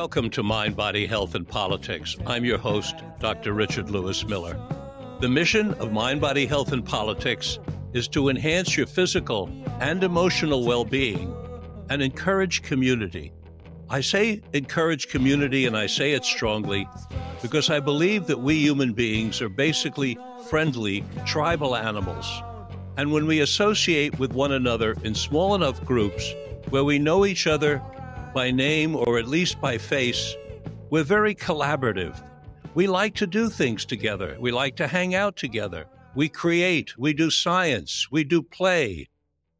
Welcome to Mind, Body, Health, and Politics. I'm your host, Dr. Richard Lewis Miller. The mission of Mind, Body, Health, and Politics is to enhance your physical and emotional well being and encourage community. I say encourage community, and I say it strongly because I believe that we human beings are basically friendly, tribal animals. And when we associate with one another in small enough groups where we know each other by name or at least by face, we're very collaborative. We like to do things together. We like to hang out together. We create. We do science. We do play.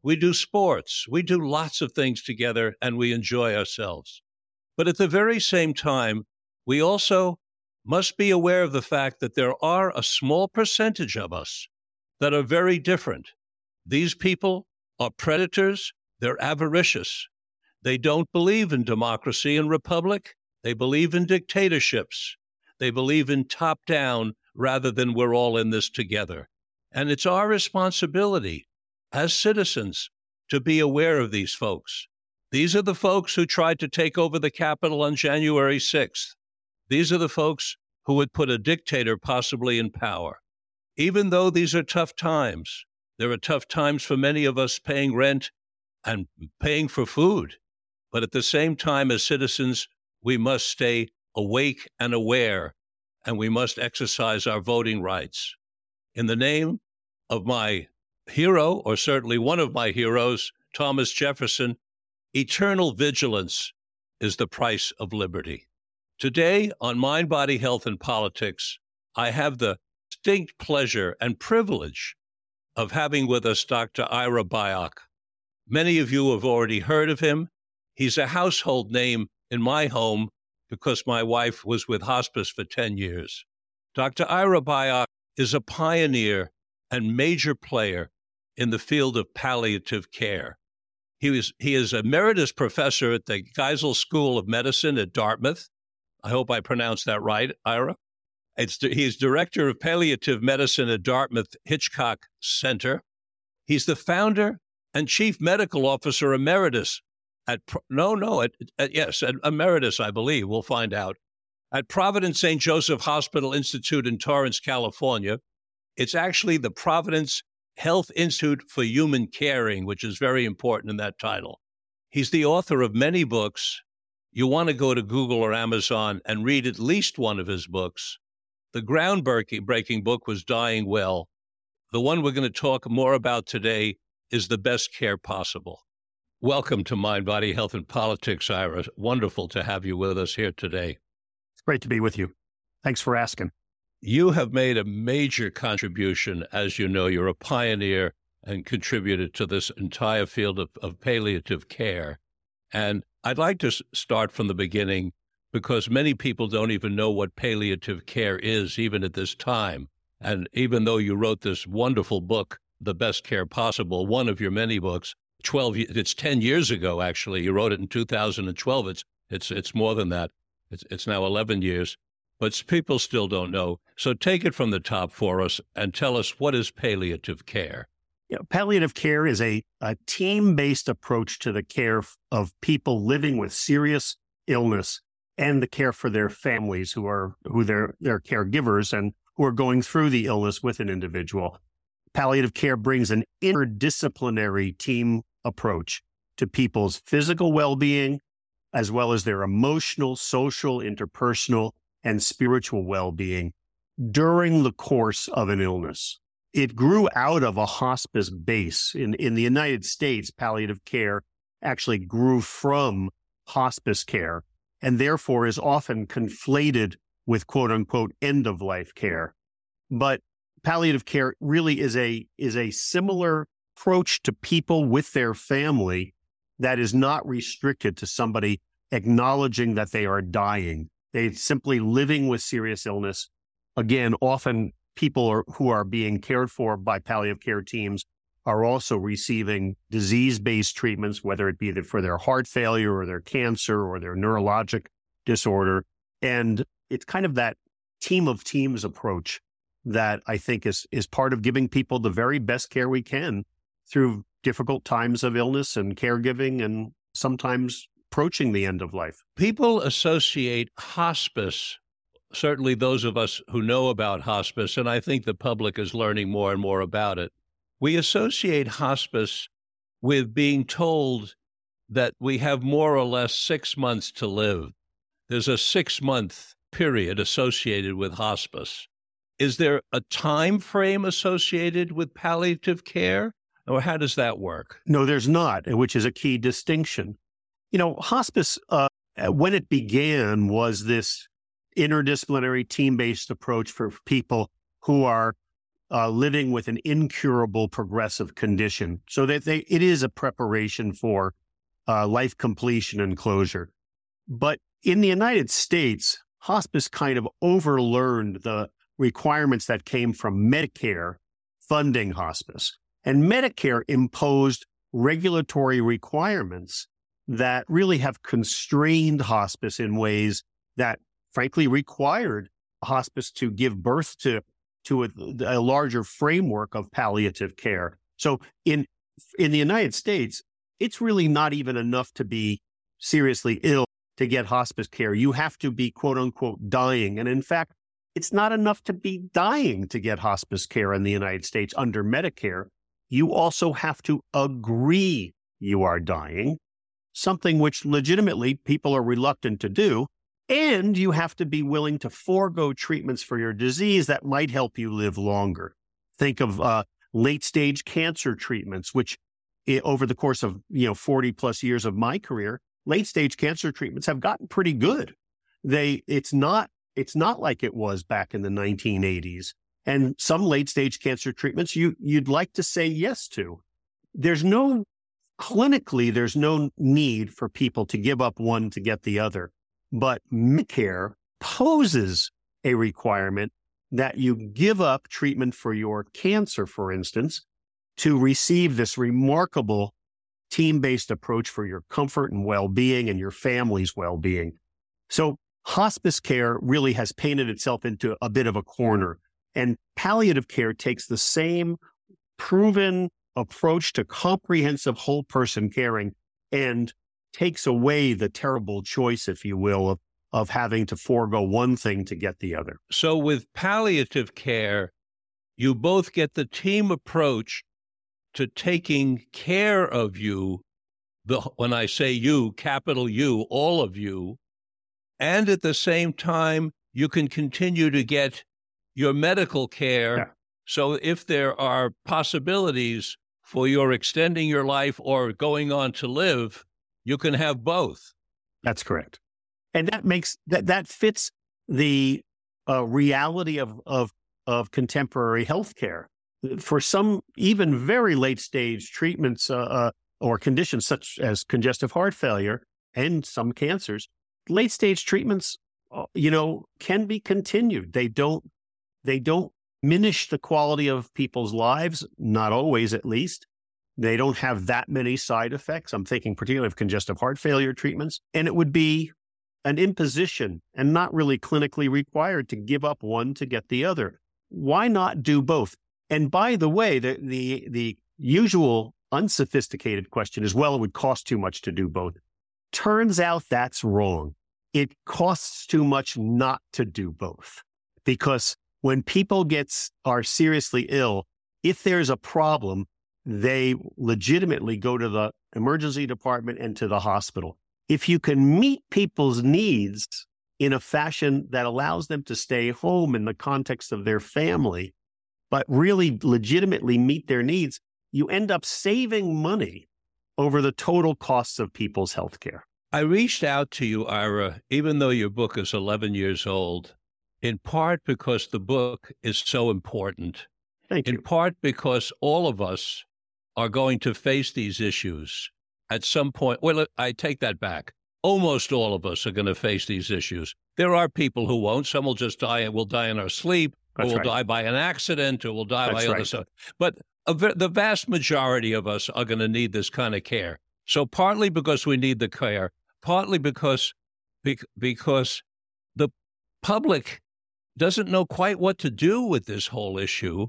We do sports. We do lots of things together and we enjoy ourselves. But at the very same time, we also must be aware of the fact that there are a small percentage of us that are very different. These people are predators, they're avaricious, they don't believe in democracy and republic. They believe in dictatorships. They believe in top down rather than we're all in this together. And it's our responsibility as citizens to be aware of these folks. These are the folks who tried to take over the Capitol on January 6th. These are the folks who would put a dictator possibly in power. Even though these are tough times, there are tough times for many of us paying rent and paying for food. But at the same time, as citizens, we must stay awake and aware, and we must exercise our voting rights. In the name of my hero, or certainly one of my heroes, Thomas Jefferson, eternal vigilance is the price of liberty. Today, on Mind, Body, Health, and Politics, I have the distinct pleasure and privilege of having with us Dr. Ira Byock. Many of you have already heard of him. He's a household name in my home because my wife was with hospice for 10 years. Dr. Ira Byock is a pioneer and major player in the field of palliative care. He, was, he is emeritus professor at the Geisel School of Medicine at Dartmouth. I hope I pronounced that right, Ira. It's, he's director of palliative medicine at Dartmouth Hitchcock Center. He's the founder and chief medical officer emeritus at no, no, at, at, yes, at emeritus, I believe. We'll find out at Providence St. Joseph Hospital Institute in Torrance, California. It's actually the Providence Health Institute for Human Caring, which is very important in that title. He's the author of many books. You want to go to Google or Amazon and read at least one of his books. The groundbreaking book was Dying Well. The one we're going to talk more about today is The Best Care Possible. Welcome to Mind, Body, Health, and Politics, Ira. Wonderful to have you with us here today. It's great to be with you. Thanks for asking. You have made a major contribution. As you know, you're a pioneer and contributed to this entire field of, of palliative care. And I'd like to start from the beginning because many people don't even know what palliative care is, even at this time. And even though you wrote this wonderful book, The Best Care Possible, one of your many books, 12 it's 10 years ago actually you wrote it in 2012 it's it's it's more than that it's it's now 11 years but people still don't know. So take it from the top for us and tell us what is palliative care. Yeah, palliative care is a, a team-based approach to the care of people living with serious illness and the care for their families who are who their their caregivers and who are going through the illness with an individual. Palliative care brings an interdisciplinary team approach to people's physical well being, as well as their emotional, social, interpersonal, and spiritual well being during the course of an illness. It grew out of a hospice base. In, in the United States, palliative care actually grew from hospice care and therefore is often conflated with quote unquote end of life care. But palliative care really is a, is a similar approach to people with their family that is not restricted to somebody acknowledging that they are dying. They simply living with serious illness. Again, often people are, who are being cared for by palliative care teams are also receiving disease based treatments, whether it be for their heart failure or their cancer or their neurologic disorder. And it's kind of that team of teams approach that I think is is part of giving people the very best care we can through difficult times of illness and caregiving and sometimes approaching the end of life. People associate hospice, certainly those of us who know about hospice, and I think the public is learning more and more about it. We associate hospice with being told that we have more or less six months to live. There's a six month period associated with hospice. Is there a time frame associated with palliative care? Or how does that work? No, there's not, which is a key distinction. You know, hospice, uh, when it began, was this interdisciplinary team based approach for people who are uh, living with an incurable progressive condition. So that they, it is a preparation for uh, life completion and closure. But in the United States, hospice kind of overlearned the requirements that came from Medicare funding hospice. And Medicare imposed regulatory requirements that really have constrained hospice in ways that frankly required hospice to give birth to to a, a, larger framework of palliative care. So in in the United States, it's really not even enough to be seriously ill to get hospice care. You have to be quote unquote dying. And in fact, it's not enough to be dying to get hospice care in the United States under Medicare. You also have to agree you are dying, something which legitimately people are reluctant to do. And you have to be willing to forego treatments for your disease that might help you live longer. Think of uh, late stage cancer treatments, which over the course of you know 40 plus years of my career, late stage cancer treatments have gotten pretty good. They it's not it's not like it was back in the 1980s. And some late stage cancer treatments you you'd like to say yes to. There's no clinically there's no need for people to give up one to get the other. But Medicare poses a requirement that you give up treatment for your cancer, for instance, to receive this remarkable team based approach for your comfort and well being and your family's well being. So, hospice care really has painted itself into a bit of a corner. And palliative care takes the same proven approach to comprehensive whole person caring and takes away the terrible choice, if you will, of, of having to forego one thing to get the other. So, with palliative care, you both get the team approach to taking care of you. The, when I say you, capital U, all of you. And at the same time, you can continue to get your medical care. Yeah. So if there are possibilities for your extending your life or going on to live, you can have both. That's correct. And that makes that that fits the uh, reality of of of contemporary healthcare. For some even very late stage treatments uh, uh, or conditions such as congestive heart failure and some cancers, late stage treatments, uh, you know, can be continued. They don't they don't diminish the quality of people's lives, not always at least. They don't have that many side effects. I'm thinking particularly of congestive heart failure treatments. And it would be an imposition and not really clinically required to give up one to get the other. Why not do both? And by the way, the, the, the usual unsophisticated question is, well, it would cost too much to do both. Turns out that's wrong. It costs too much not to do both because when people gets are seriously ill, if there's a problem, they legitimately go to the emergency department and to the hospital. If you can meet people's needs in a fashion that allows them to stay home in the context of their family, but really legitimately meet their needs, you end up saving money over the total costs of people's health care. I reached out to you, Ira, even though your book is 11 years old, in part because the book is so important. Thank you. In part because all of us are going to face these issues at some point. Well, I take that back. Almost all of us are going to face these issues. There are people who won't. Some will just die and will die in our sleep, That's or will right. die by an accident, or will die That's by right. other stuff. But the vast majority of us are going to need this kind of care. So partly because we need the care, partly because because the public doesn't know quite what to do with this whole issue,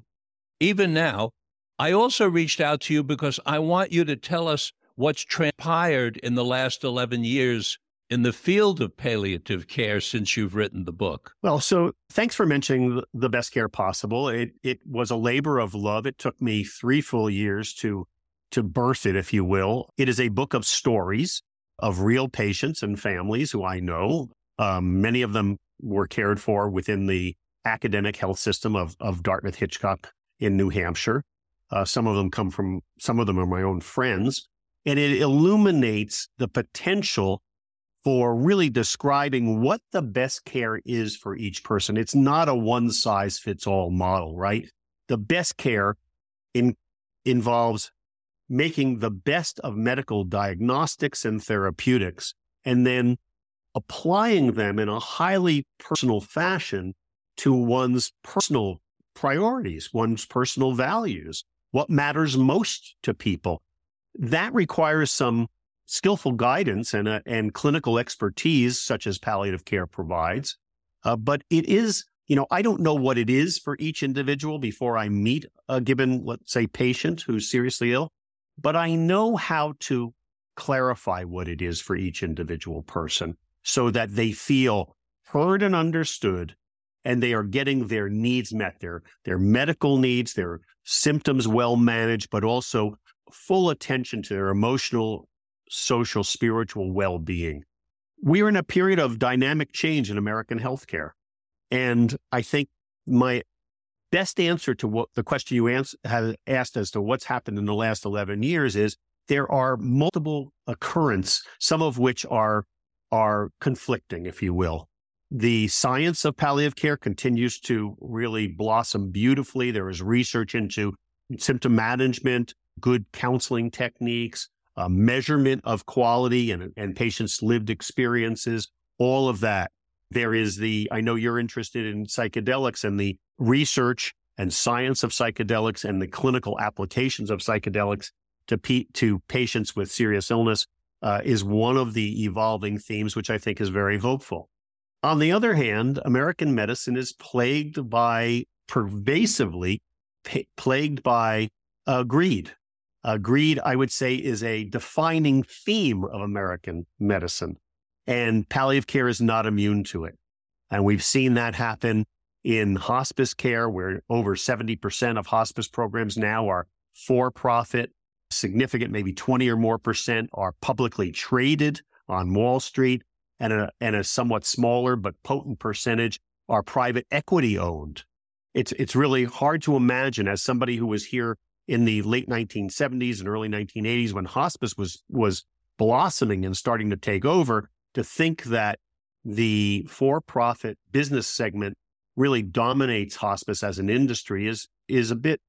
even now. I also reached out to you because I want you to tell us what's transpired in the last 11 years in the field of palliative care since you've written the book? Well, so thanks for mentioning the best care possible. It it was a labor of love. It took me three full years to to birth it, if you will. It is a book of stories of real patients and families who I know. Um, many of them were cared for within the academic health system of of Dartmouth Hitchcock in New Hampshire. Uh, some of them come from some of them are my own friends, and it illuminates the potential for really describing what the best care is for each person. It's not a one size fits all model, right? The best care in, involves making the best of medical diagnostics and therapeutics and then applying them in a highly personal fashion to one's personal priorities, one's personal values, what matters most to people. That requires some skillful guidance and, uh, and clinical expertise, such as palliative care provides. Uh, but it is, you know, I don't know what it is for each individual before I meet a given, let's say, patient who's seriously ill, but I know how to clarify what it is for each individual person so that they feel heard and understood and they are getting their needs met, their, their medical needs, their symptoms well managed, but also full attention to their emotional social, spiritual well being. We're in a period of dynamic change in American healthcare. And I think my best answer to what the question you ans- have asked as to what's happened in the last 11 years is there are multiple occurrence, some of which are, are conflicting, if you will. The science of palliative care continues to really blossom beautifully. There is research into symptom management, good counseling techniques, measurement of quality and, and patients' lived experiences, all of that. There is the, I know you're interested in psychedelics and the research and science of psychedelics and the clinical applications of psychedelics to, pe- to patients with serious illness uh, is one of the evolving themes, which I think is very hopeful. On the other hand, American medicine is plagued by pervasively pa- plagued by uh, greed uh, greed, I would say, is a defining theme of American medicine, and palliative care is not immune to it. And we've seen that happen in hospice care, where over 70% of hospice programs now are for profit. Significant, maybe 20 or more percent are publicly traded on Wall Street, and a, and a somewhat smaller but potent percentage are private equity owned. It's, it's really hard to imagine as somebody who was here in the late 1970s and early 1980s when hospice was was blossoming and starting to take over to think that the for-profit business segment really dominates hospice as an industry is is a bit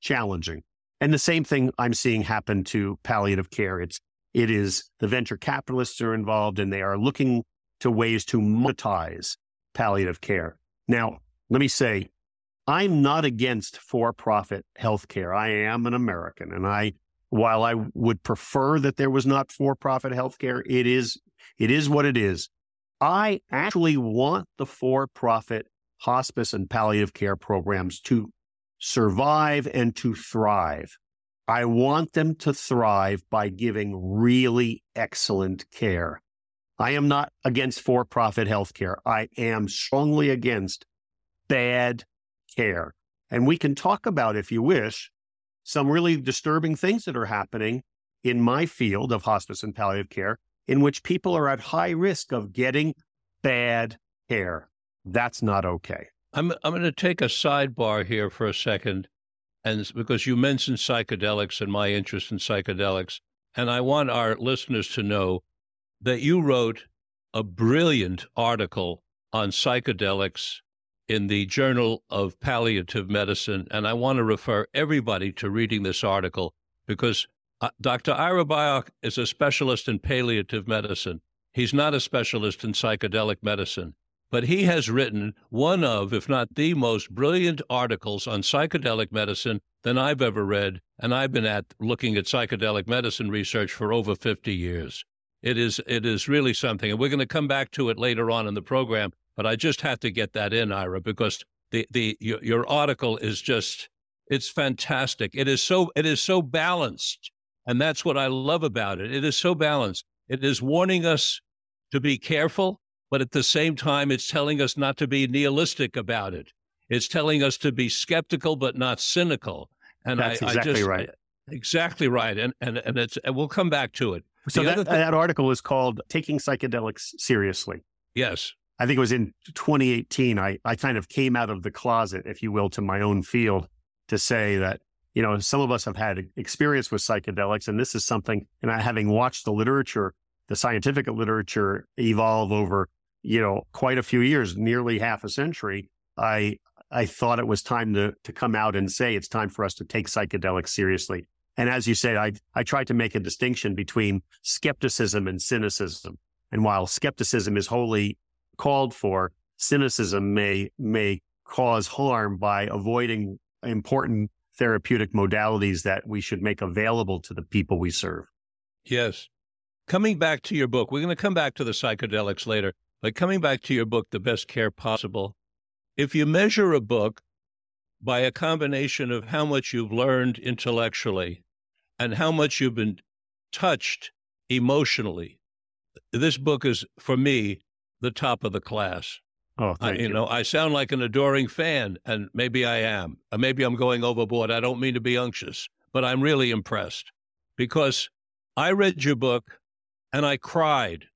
challenging. And the same thing I'm seeing happen to palliative care. It's it is the venture capitalists are involved and they are looking to ways to monetize palliative care. Now, let me say I'm not against for profit healthcare. I am an American. And I, while I would prefer that there was not for profit healthcare, it is, it is what it is. I actually want the for profit hospice and palliative care programs to survive and to thrive. I want them to thrive by giving really excellent care. I am not against for profit healthcare. I am strongly against bad care. And we can talk about, if you wish, some really disturbing things that are happening in my field of hospice and palliative care, in which people are at high risk of getting bad care. That's not okay. I'm, I'm going to take a sidebar here for a second, and because you mentioned psychedelics and my interest in psychedelics, and I want our listeners to know that you wrote a brilliant article on psychedelics in the Journal of Palliative Medicine. And I want to refer everybody to reading this article because uh, Dr. Ira Byock is a specialist in palliative medicine. He's not a specialist in psychedelic medicine, but he has written one of, if not the most brilliant articles on psychedelic medicine than I've ever read. And I've been at looking at psychedelic medicine research for over 50 years. It is, it is really something. And we're going to come back to it later on in the program But I just have to get that in, Ira, because the the your, your article is just it's fantastic. It is so it is so balanced, and that's what I love about it. It is so balanced. It is warning us to be careful, but at the same time, it's telling us not to be nihilistic about it. It's telling us to be skeptical but not cynical. And that's I, exactly I just, right. Exactly right. And and and it's and we'll come back to it. So that, that article is called Taking Psychedelics Seriously. Yes. I think it was in 2018. I, I kind of came out of the closet, if you will, to my own field to say that, you know, some of us have had experience with psychedelics. And this is something, and I having watched the literature, the scientific literature evolve over, you know, quite a few years, nearly half a century, I I thought it was time to to come out and say it's time for us to take psychedelics seriously. And as you said, I I tried to make a distinction between skepticism and cynicism. And while skepticism is wholly called for, cynicism may may cause harm by avoiding important therapeutic modalities that we should make available to the people we serve. Yes. Coming back to your book, we're going to come back to the psychedelics later, but coming back to your book, The Best Care Possible, if you measure a book by a combination of how much you've learned intellectually and how much you've been touched emotionally, this book is, for me, the top of the class. Oh, I, you, you, know, I sound like an adoring fan, and maybe I am. Or maybe I'm going overboard. I don't mean to be unctuous, but I'm really impressed because I read your book and I cried,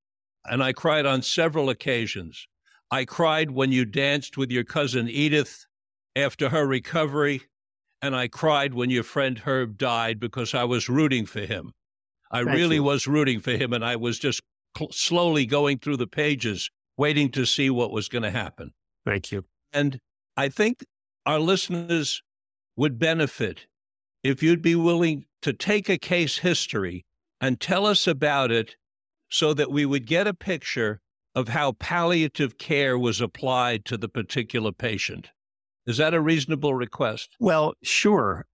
and I cried on several occasions. I cried when you danced with your cousin Edith after her recovery, and I cried when your friend Herb died because I was rooting for him. I Thank really you. was rooting for him, and I was just cl- slowly going through the pages, waiting to see what was going to happen. Thank you. And I think our listeners would benefit if you'd be willing to take a case history and tell us about it so that we would get a picture of how palliative care was applied to the particular patient. Is that a reasonable request? Well, sure.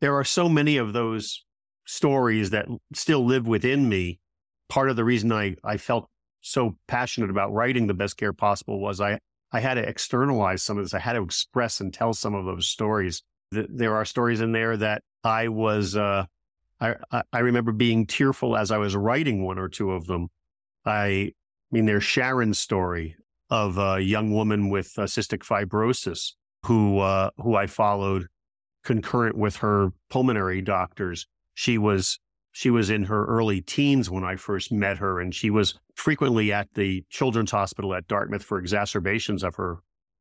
There are so many of those stories that still live within me. Part of the reason I, I felt so passionate about writing the best care possible was I, I had to externalize some of this. I had to express and tell some of those stories. There are stories in there that I was, uh, I, I remember being tearful as I was writing one or two of them. I mean, there's Sharon's story of a young woman with uh, cystic fibrosis who uh, who I followed concurrent with her pulmonary doctors. She was she was in her early teens when I first met her, and she was frequently at the Children's Hospital at Dartmouth for exacerbations of her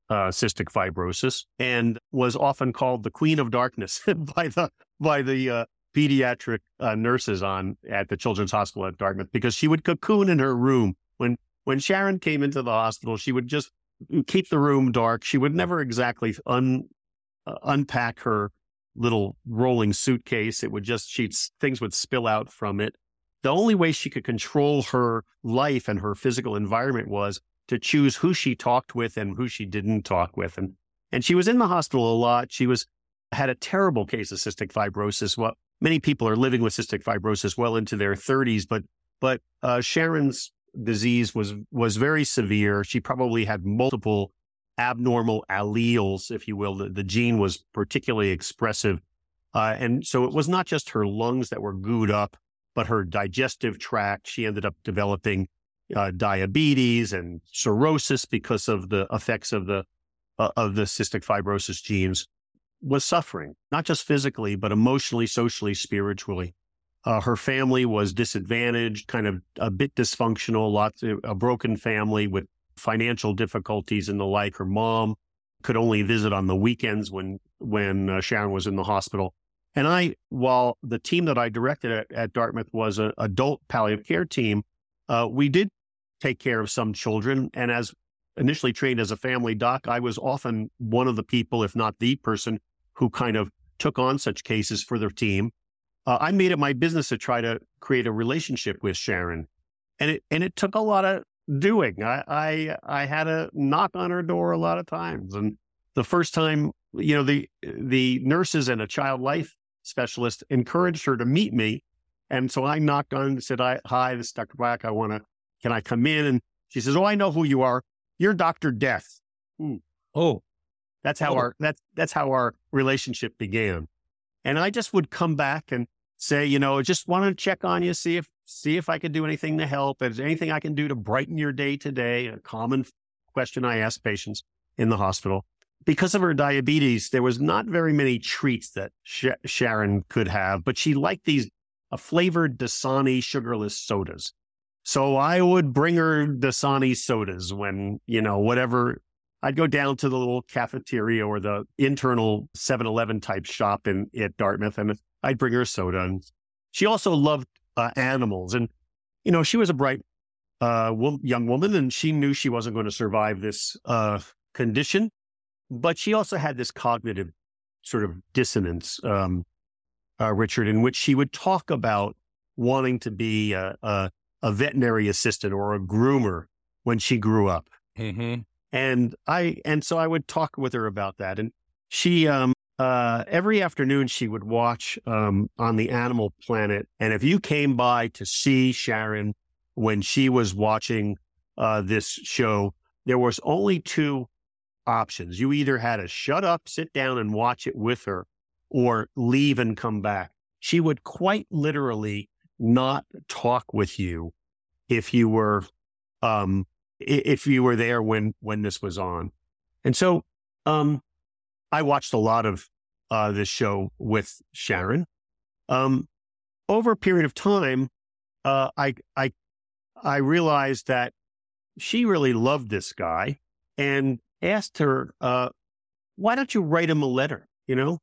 uh, cystic fibrosis, and was often called the Queen of Darkness by the by the uh, pediatric uh, nurses on at the Children's Hospital at Dartmouth because she would cocoon in her room when when Sharon came into the hospital, she would just keep the room dark. She would never exactly un, uh, unpack her little rolling suitcase. It would just she things would spill out from it. The only way she could control her life and her physical environment was to choose who she talked with and who she didn't talk with. And and she was in the hospital a lot. She was had a terrible case of cystic fibrosis. What many people are living with cystic fibrosis well into their 30s, but but uh, Sharon's disease was was very severe. She probably had multiple abnormal alleles, if you will. The, the gene was particularly expressive. Uh, and so it was not just her lungs that were gooed up, but her digestive tract. She ended up developing uh, diabetes and cirrhosis because of the effects of the uh, of the cystic fibrosis genes. Was suffering not just physically, but emotionally, socially, spiritually. Uh, her family was disadvantaged, kind of a bit dysfunctional, lots a broken family with financial difficulties and the like. Her mom could only visit on the weekends when when uh, Sharon was in the hospital. And I, while the team that I directed at, at Dartmouth was an adult palliative care team, uh, we did take care of some children. And as initially trained as a family doc, I was often one of the people, if not the person, who kind of took on such cases for their team uh, I made it my business to try to create a relationship with Sharon, and it and it took a lot of doing. I I, I had to knock on her door a lot of times, and the first time, you know, the the nurses and a child life specialist encouraged her to meet me, and so I knocked on and said, "I hi, this is Dr. Byock. I want to. Can I come in?" And she says, "Oh, I know who you are. you're Doctor Death. Hmm. Oh, that's how our that's that's how our relationship began. And I just would come back and say, you know, just want to check on you, see if see if I could do anything to help. Is there anything I can do to brighten your day today? A common question I ask patients in the hospital. Because of her diabetes, there was not very many treats that Sh- Sharon could have, but she liked these uh, flavored Dasani sugarless sodas. So I would bring her Dasani sodas when, you know, whatever. I'd go down to the little cafeteria or the internal 7 Eleven type shop in at Dartmouth and I'd bring her soda. And she also loved uh, animals. And, you know, she was a bright uh, young woman and she knew she wasn't going to survive this uh, condition. But she also had this cognitive sort of dissonance, um, uh, Richard, in which she would talk about wanting to be a, a, a, veterinary assistant or a groomer when she grew up. Mm-hmm. And I, and so I would talk with her about that. And she, um, uh, every afternoon she would watch um, on the Animal Planet. And if you came by to see Sharon when she was watching uh, this show, there was only two options. You either had to shut up, sit down, and watch it with her, or leave and come back. She would quite literally not talk with you if you were um, if you were there when when this was on. And so um, I watched a lot of uh, this show with Sharon. Um, over a period of time, uh, I I I realized that she really loved this guy and asked her, uh, "Why don't you write him a letter? You know,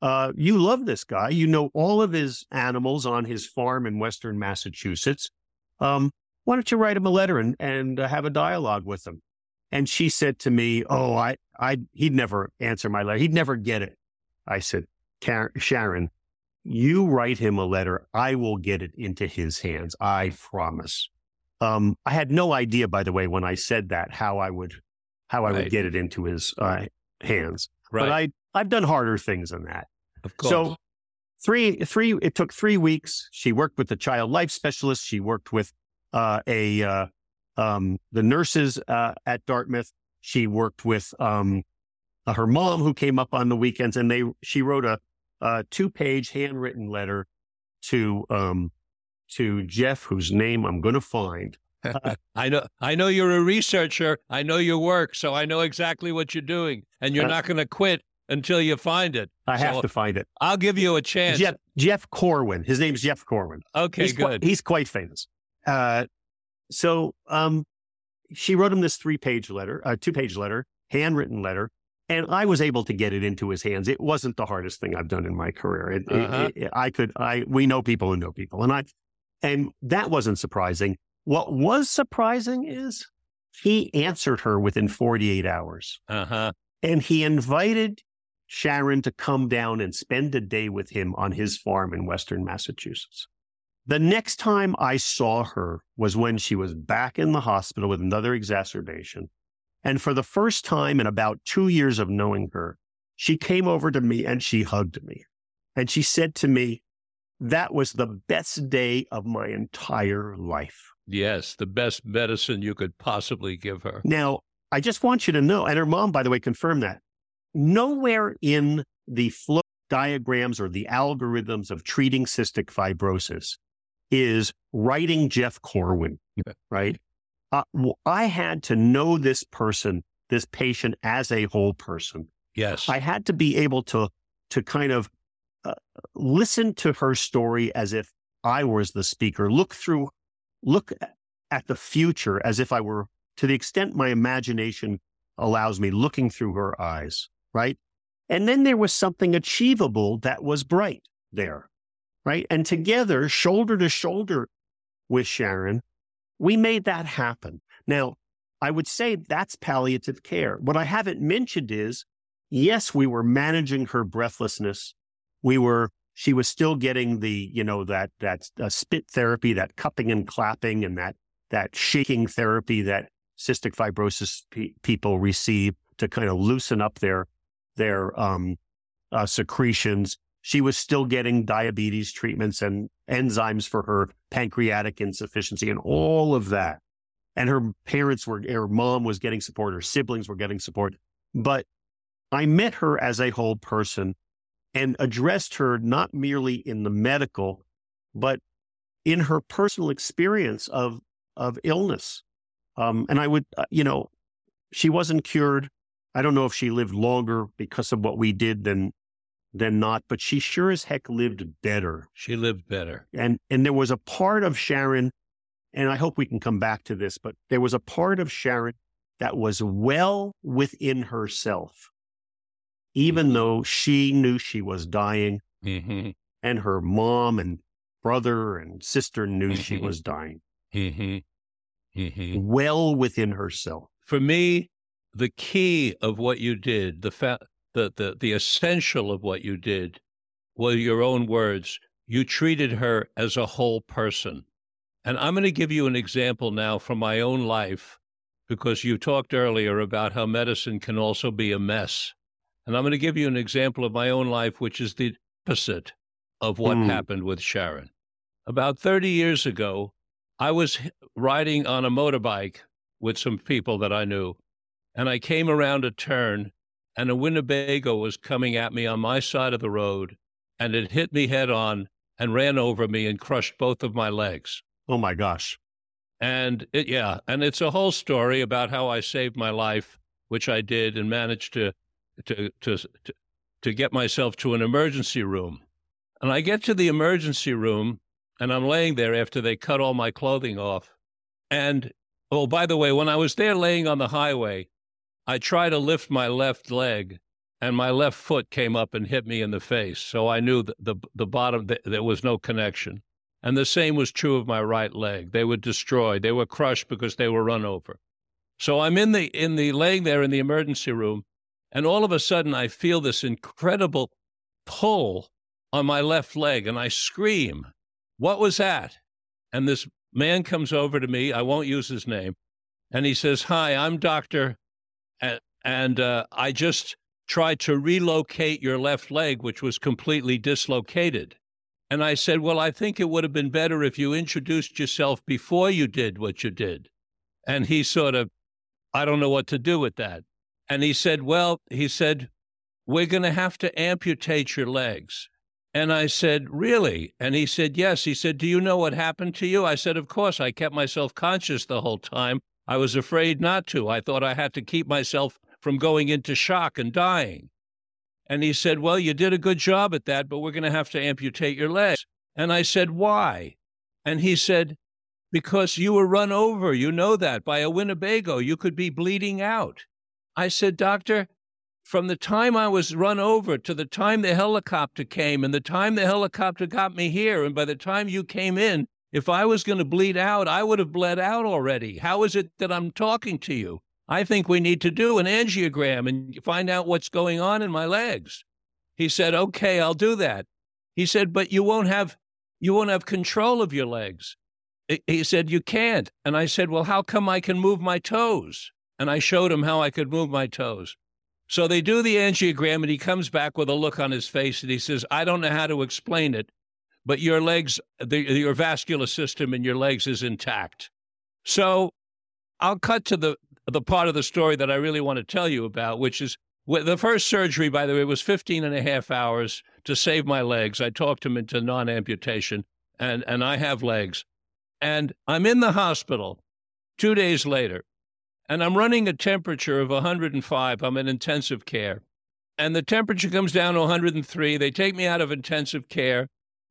uh, you love this guy. You know all of his animals on his farm in Western Massachusetts. Um, why don't you write him a letter and and uh, have a dialogue with him?" And she said to me, "Oh, I, I, he'd never answer my letter. He'd never get it." I said, "Sharon, you write him a letter. I will get it into his hands. I promise." Um, I had no idea, by the way, when I said that, how I would, how I right. would get it into his uh, hands. Right. But I, I've done harder things than that. Of course. So three, three, it took three weeks. She worked with the child life specialist. She worked with uh, a uh, um, the nurses uh, at Dartmouth. She worked with um, uh, her mom, who came up on the weekends, and they she wrote a, a two page handwritten letter to um, to Jeff, whose name I'm going to find. I know I know you're a researcher. I know your work, so I know exactly what you're doing, and you're uh, not going to quit until you find it. I so have to find it. I'll give you a chance. Jeff, Jeff Corwin. His name's Jeff Corwin. Okay, he's good. he's quite famous. Uh, so um, she wrote him this three page letter, a uh, two page letter, handwritten letter, and I was able to get it into his hands. It wasn't the hardest thing I've done in my career. It, uh-huh. it, it, I could, I, we know people who know people, and I, and that wasn't surprising. What was surprising is he answered her within 48 hours. Uh-huh. And he invited Sharon to come down and spend a day with him on his farm in Western Massachusetts. The next time I saw her was when she was back in the hospital with another exacerbation. And for the first time in about two years of knowing her, she came over to me and she hugged me. And she said to me, that was the best day of my entire life. Yes, the best medicine you could possibly give her. Now, I just want you to know, and her mom, by the way, confirmed that. Nowhere in the flow diagrams or the algorithms of treating cystic fibrosis is writing Jeff Corwin, right? Uh, I had to know this person, this patient as a whole person. Yes. I had to be able to, to kind of uh, listen to her story as if I was the speaker, look through, look at the future as if I were, to the extent my imagination allows me, looking through her eyes, right? And then there was something achievable that was bright there right? And together, shoulder to shoulder with Sharon, we made that happen. Now, I would say that's palliative care. What I haven't mentioned is, yes, we were managing her breathlessness. We were, she was still getting the, you know, that, that uh, spit therapy, that cupping and clapping and that, that shaking therapy that cystic fibrosis pe- people receive to kind of loosen up their, their, um, uh, secretions. She was still getting diabetes treatments and enzymes for her pancreatic insufficiency and all of that. and her parents were, her mom was getting support, her siblings were getting support. But I met her as a whole person and addressed her not merely in the medical, but in her personal experience of, of illness. Um, and I would, uh, you know, she wasn't cured. I don't know if she lived longer because of what we did than than not, but she sure as heck lived better. She lived better. And and there was a part of Sharon, and I hope we can come back to this, but there was a part of Sharon that was well within herself, even mm-hmm. though she knew she was dying, mm-hmm. and her mom and brother and sister knew mm-hmm. she was dying. Mm-hmm. Mm-hmm. Well within herself. For me, the key of what you did, the fa- the, the the essential of what you did, were your own words. You treated her as a whole person. And I'm going to give you an example now from my own life because you talked earlier about how medicine can also be a mess. And I'm going to give you an example of my own life, which is the opposite of what mm. happened with Sharon. About 30 years ago, I was riding on a motorbike with some people that I knew, and I came around a turn, and a Winnebago was coming at me on my side of the road, and it hit me head on and ran over me and crushed both of my legs. Oh my gosh. And it, yeah, and it's a whole story about how I saved my life, which I did, and managed to to to to, to get myself to an emergency room. And I get to the emergency room, and I'm laying there after they cut all my clothing off. And oh, by the way, when I was there laying on the highway, I tried to lift my left leg, and my left foot came up and hit me in the face. So I knew the the bottom there was no connection. And the same was true of my right leg. They were destroyed. They were crushed because they were run over. So I'm in the in the laying there in the emergency room, and all of a sudden I feel this incredible pull on my left leg, and I scream, "What was that?" And this man comes over to me. I won't use his name, and he says, "Hi, I'm Doctor, and, and uh, I just tried to relocate your left leg, which was completely dislocated." And I said, Well, I think it would have been better if you introduced yourself before you did what you did. And he sort of, I don't know what to do with that. And he said, Well, he said, We're going to have to amputate your legs. And I said, Really? And he said, Yes. He said, Do you know what happened to you? I said, Of course. I kept myself conscious the whole time. I was afraid not to. I thought I had to keep myself from going into shock and dying. And he said, Well, you did a good job at that, but we're going to have to amputate your legs. And I said, Why? And he said, Because you were run over. You know that by a Winnebago. You could be bleeding out. I said, Doctor, from the time I was run over to the time the helicopter came and the time the helicopter got me here, and by the time you came in, if I was going to bleed out, I would have bled out already. How is it that I'm talking to you? I think we need to do an angiogram and find out what's going on in my legs. He said, okay, I'll do that. He said, but you won't have, you won't have control of your legs. He said, you can't. And I said, well, how come I can move my toes? And I showed him how I could move my toes. So they do the angiogram and he comes back with a look on his face and he says, I don't know how to explain it, but your legs, the, your vascular system in your legs is intact. So I'll cut to the the part of the story that I really want to tell you about, which is the first surgery, by the way, was 15 and a half hours to save my legs. I talked him into non amputation, and, and I have legs. And I'm in the hospital two days later, and I'm running a temperature of 105. I'm in intensive care. And the temperature comes down to 103. They take me out of intensive care.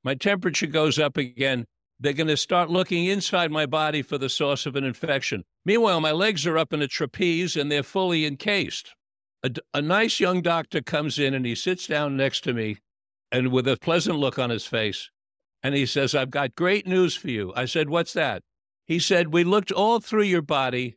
My temperature goes up again. They're going to start looking inside my body for the source of an infection. Meanwhile, my legs are up in a trapeze and they're fully encased. A, a nice young doctor comes in and he sits down next to me and with a pleasant look on his face. And he says, I've got great news for you. I said, What's that? He said, We looked all through your body.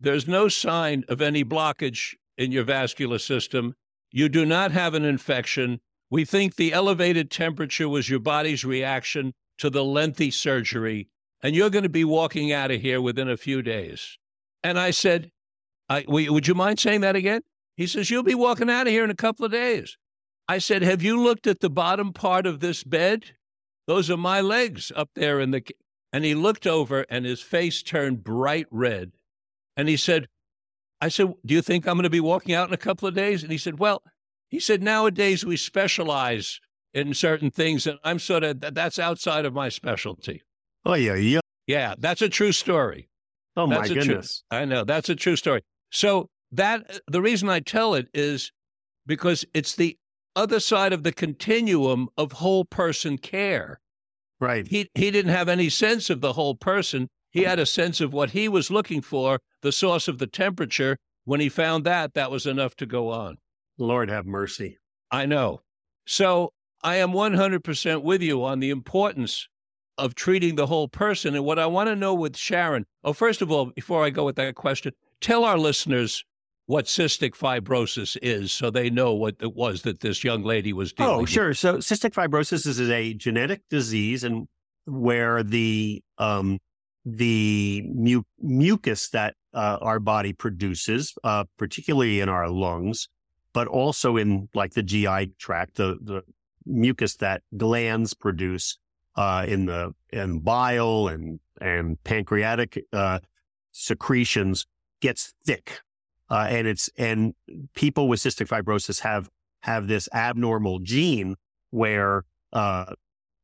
There's no sign of any blockage in your vascular system. You do not have an infection. We think the elevated temperature was your body's reaction to the lengthy surgery, and you're going to be walking out of here within a few days. And I said, I, Would you mind saying that again? He says, You'll be walking out of here in a couple of days. I said, Have you looked at the bottom part of this bed? Those are my legs up there in the. And he looked over and his face turned bright red. And he said, I said, Do you think I'm going to be walking out in a couple of days? And he said, Well, he said, nowadays we specialize in certain things. And I'm sort of, that's outside of my specialty. Oh, yeah. Yeah. Yeah. That's a true story. Oh, that's my goodness. True, I know. That's a true story. So, that the reason I tell it is because it's the other side of the continuum of whole person care. Right. He he didn't have any sense of the whole person. He had a sense of what he was looking for, the source of the temperature. When he found that, that was enough to go on. Lord have mercy. I know. So I am 100% with you on the importance of treating the whole person. And what I want to know with Sharon, oh, first of all, before I go with that question, tell our listeners what cystic fibrosis is so they know what it was that this young lady was dealing oh, with. Oh, sure. So cystic fibrosis is a genetic disease and where the um, the mu- mucus that uh, our body produces, uh, particularly in our lungs, but also in like the GI tract, the, the mucus that glands produce uh, in the in bile and and pancreatic uh, secretions gets thick, uh, and it's and people with cystic fibrosis have have this abnormal gene where uh,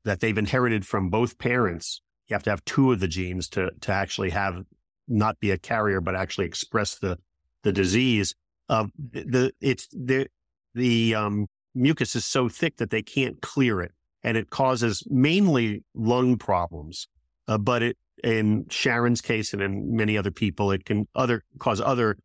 that they've inherited from both parents. You have to have two of the genes to to actually have not be a carrier, but actually express the the disease. Uh, the it's the the um, mucus is so thick that they can't clear it, and it causes mainly lung problems. Uh, but it in Sharon's case and in many other people, it can other cause other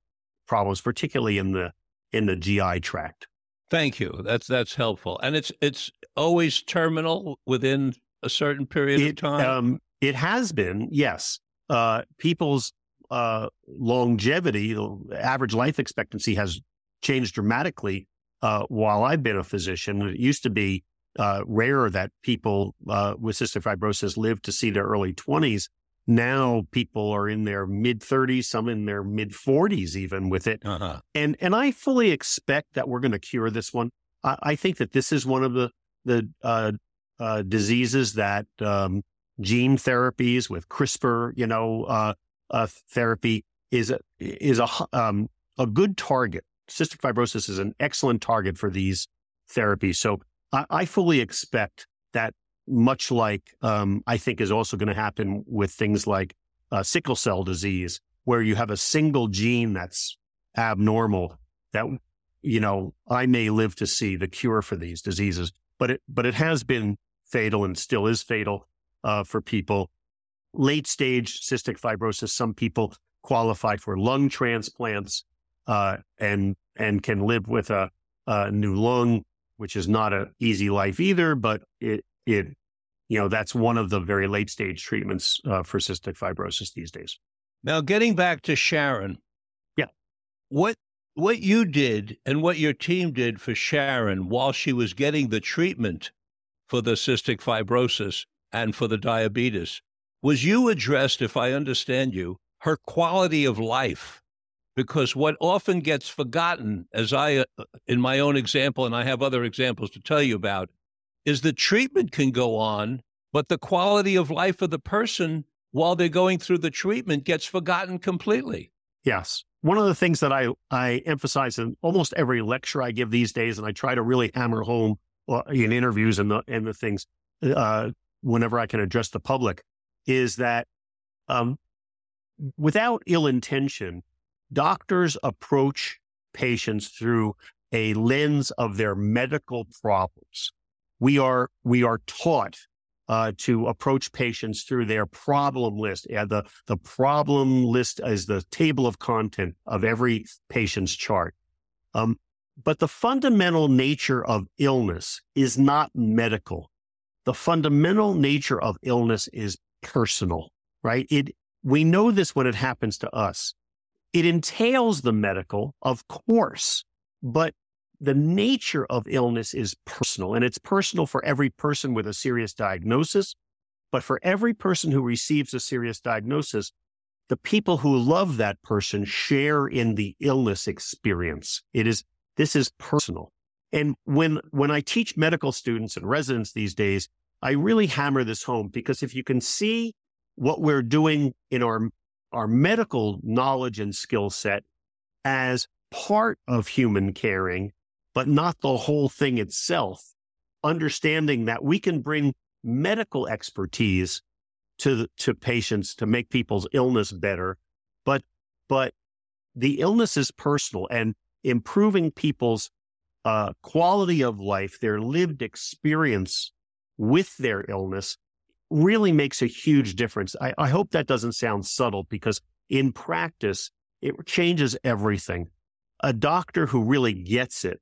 problems, particularly in the in the GI tract. Thank you. That's that's helpful, and it's it's always terminal within a certain period it, of time. Um, it has been, yes. Uh, people's uh, longevity, average life expectancy has changed dramatically uh, while I've been a physician. It used to be uh, rare that people uh, with cystic fibrosis lived to see their early 20s. Now people are in their mid 30s, some in their mid 40s, even with it. uh-huh. And and I fully expect that we're going to cure this one. I, I, think that this is one of the the uh, uh, diseases that um, gene therapies with CRISPR, you know, uh, therapy is a, is a um, a good target. Cystic fibrosis is an excellent target for these therapies. So I, I fully expect that much like um, I think is also going to happen with things like uh, sickle cell disease, where you have a single gene that's abnormal that you know I may live to see the cure for these diseases. But it but it has been fatal and still is fatal uh, for people. Late stage cystic fibrosis. Some people qualify for lung transplants uh, and and can live with a, a new lung, which is not an easy life either. But it it you know that's one of the very late stage treatments uh, for cystic fibrosis these days. Now, getting back to Sharon, yeah, what what you did and what your team did for Sharon while she was getting the treatment for the cystic fibrosis and for the diabetes was you addressed, if I understand you, her quality of life. Because what often gets forgotten, as I, uh, in my own example, and I have other examples to tell you about, is the treatment can go on, but the quality of life of the person while they're going through the treatment gets forgotten completely. Yes. One of the things that I, I emphasize in almost every lecture I give these days, and I try to really hammer home uh, in interviews and the, and the things uh, whenever I can address the public, is that um, without ill intention, doctors approach patients through a lens of their medical problems we are we are taught uh, to approach patients through their problem list. Yeah, the the problem list is the table of content of every patient's chart. Um, but the fundamental nature of illness is not medical. The fundamental nature of illness is personal, right? It we know this when it happens to us. It entails the medical, of course, but the nature of illness is personal and it's personal for every person with a serious diagnosis. But for every person who receives a serious diagnosis, the people who love that person share in the illness experience. It is, this is personal. And when, when I teach medical students and residents these days, I really hammer this home because if you can see what we're doing in our our medical knowledge and skill set as part of human caring, but not the whole thing itself. Understanding that we can bring medical expertise to to patients to make people's illness better, but but the illness is personal and improving people's uh, quality of life, their lived experience with their illness really makes a huge difference. I, I hope that doesn't sound subtle because in practice, it changes everything. A doctor who really gets it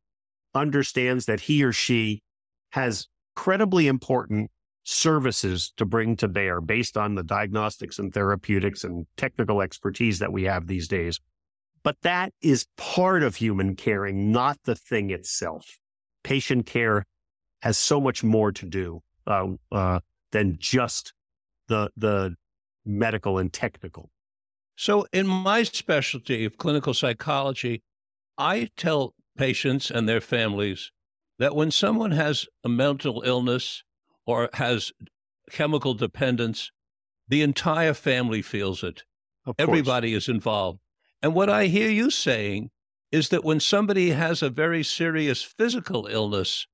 understands that he or she has incredibly important services to bring to bear based on the diagnostics and therapeutics and technical expertise that we have these days. But that is part of human caring, not the thing itself. Patient care has so much more to do uh, uh, than just the the medical and technical. So, in my specialty of clinical psychology, I tell patients and their families that when someone has a mental illness or has chemical dependence, the entire family feels it. Everybody is involved. And what I hear you saying is that when somebody has a very serious physical illness,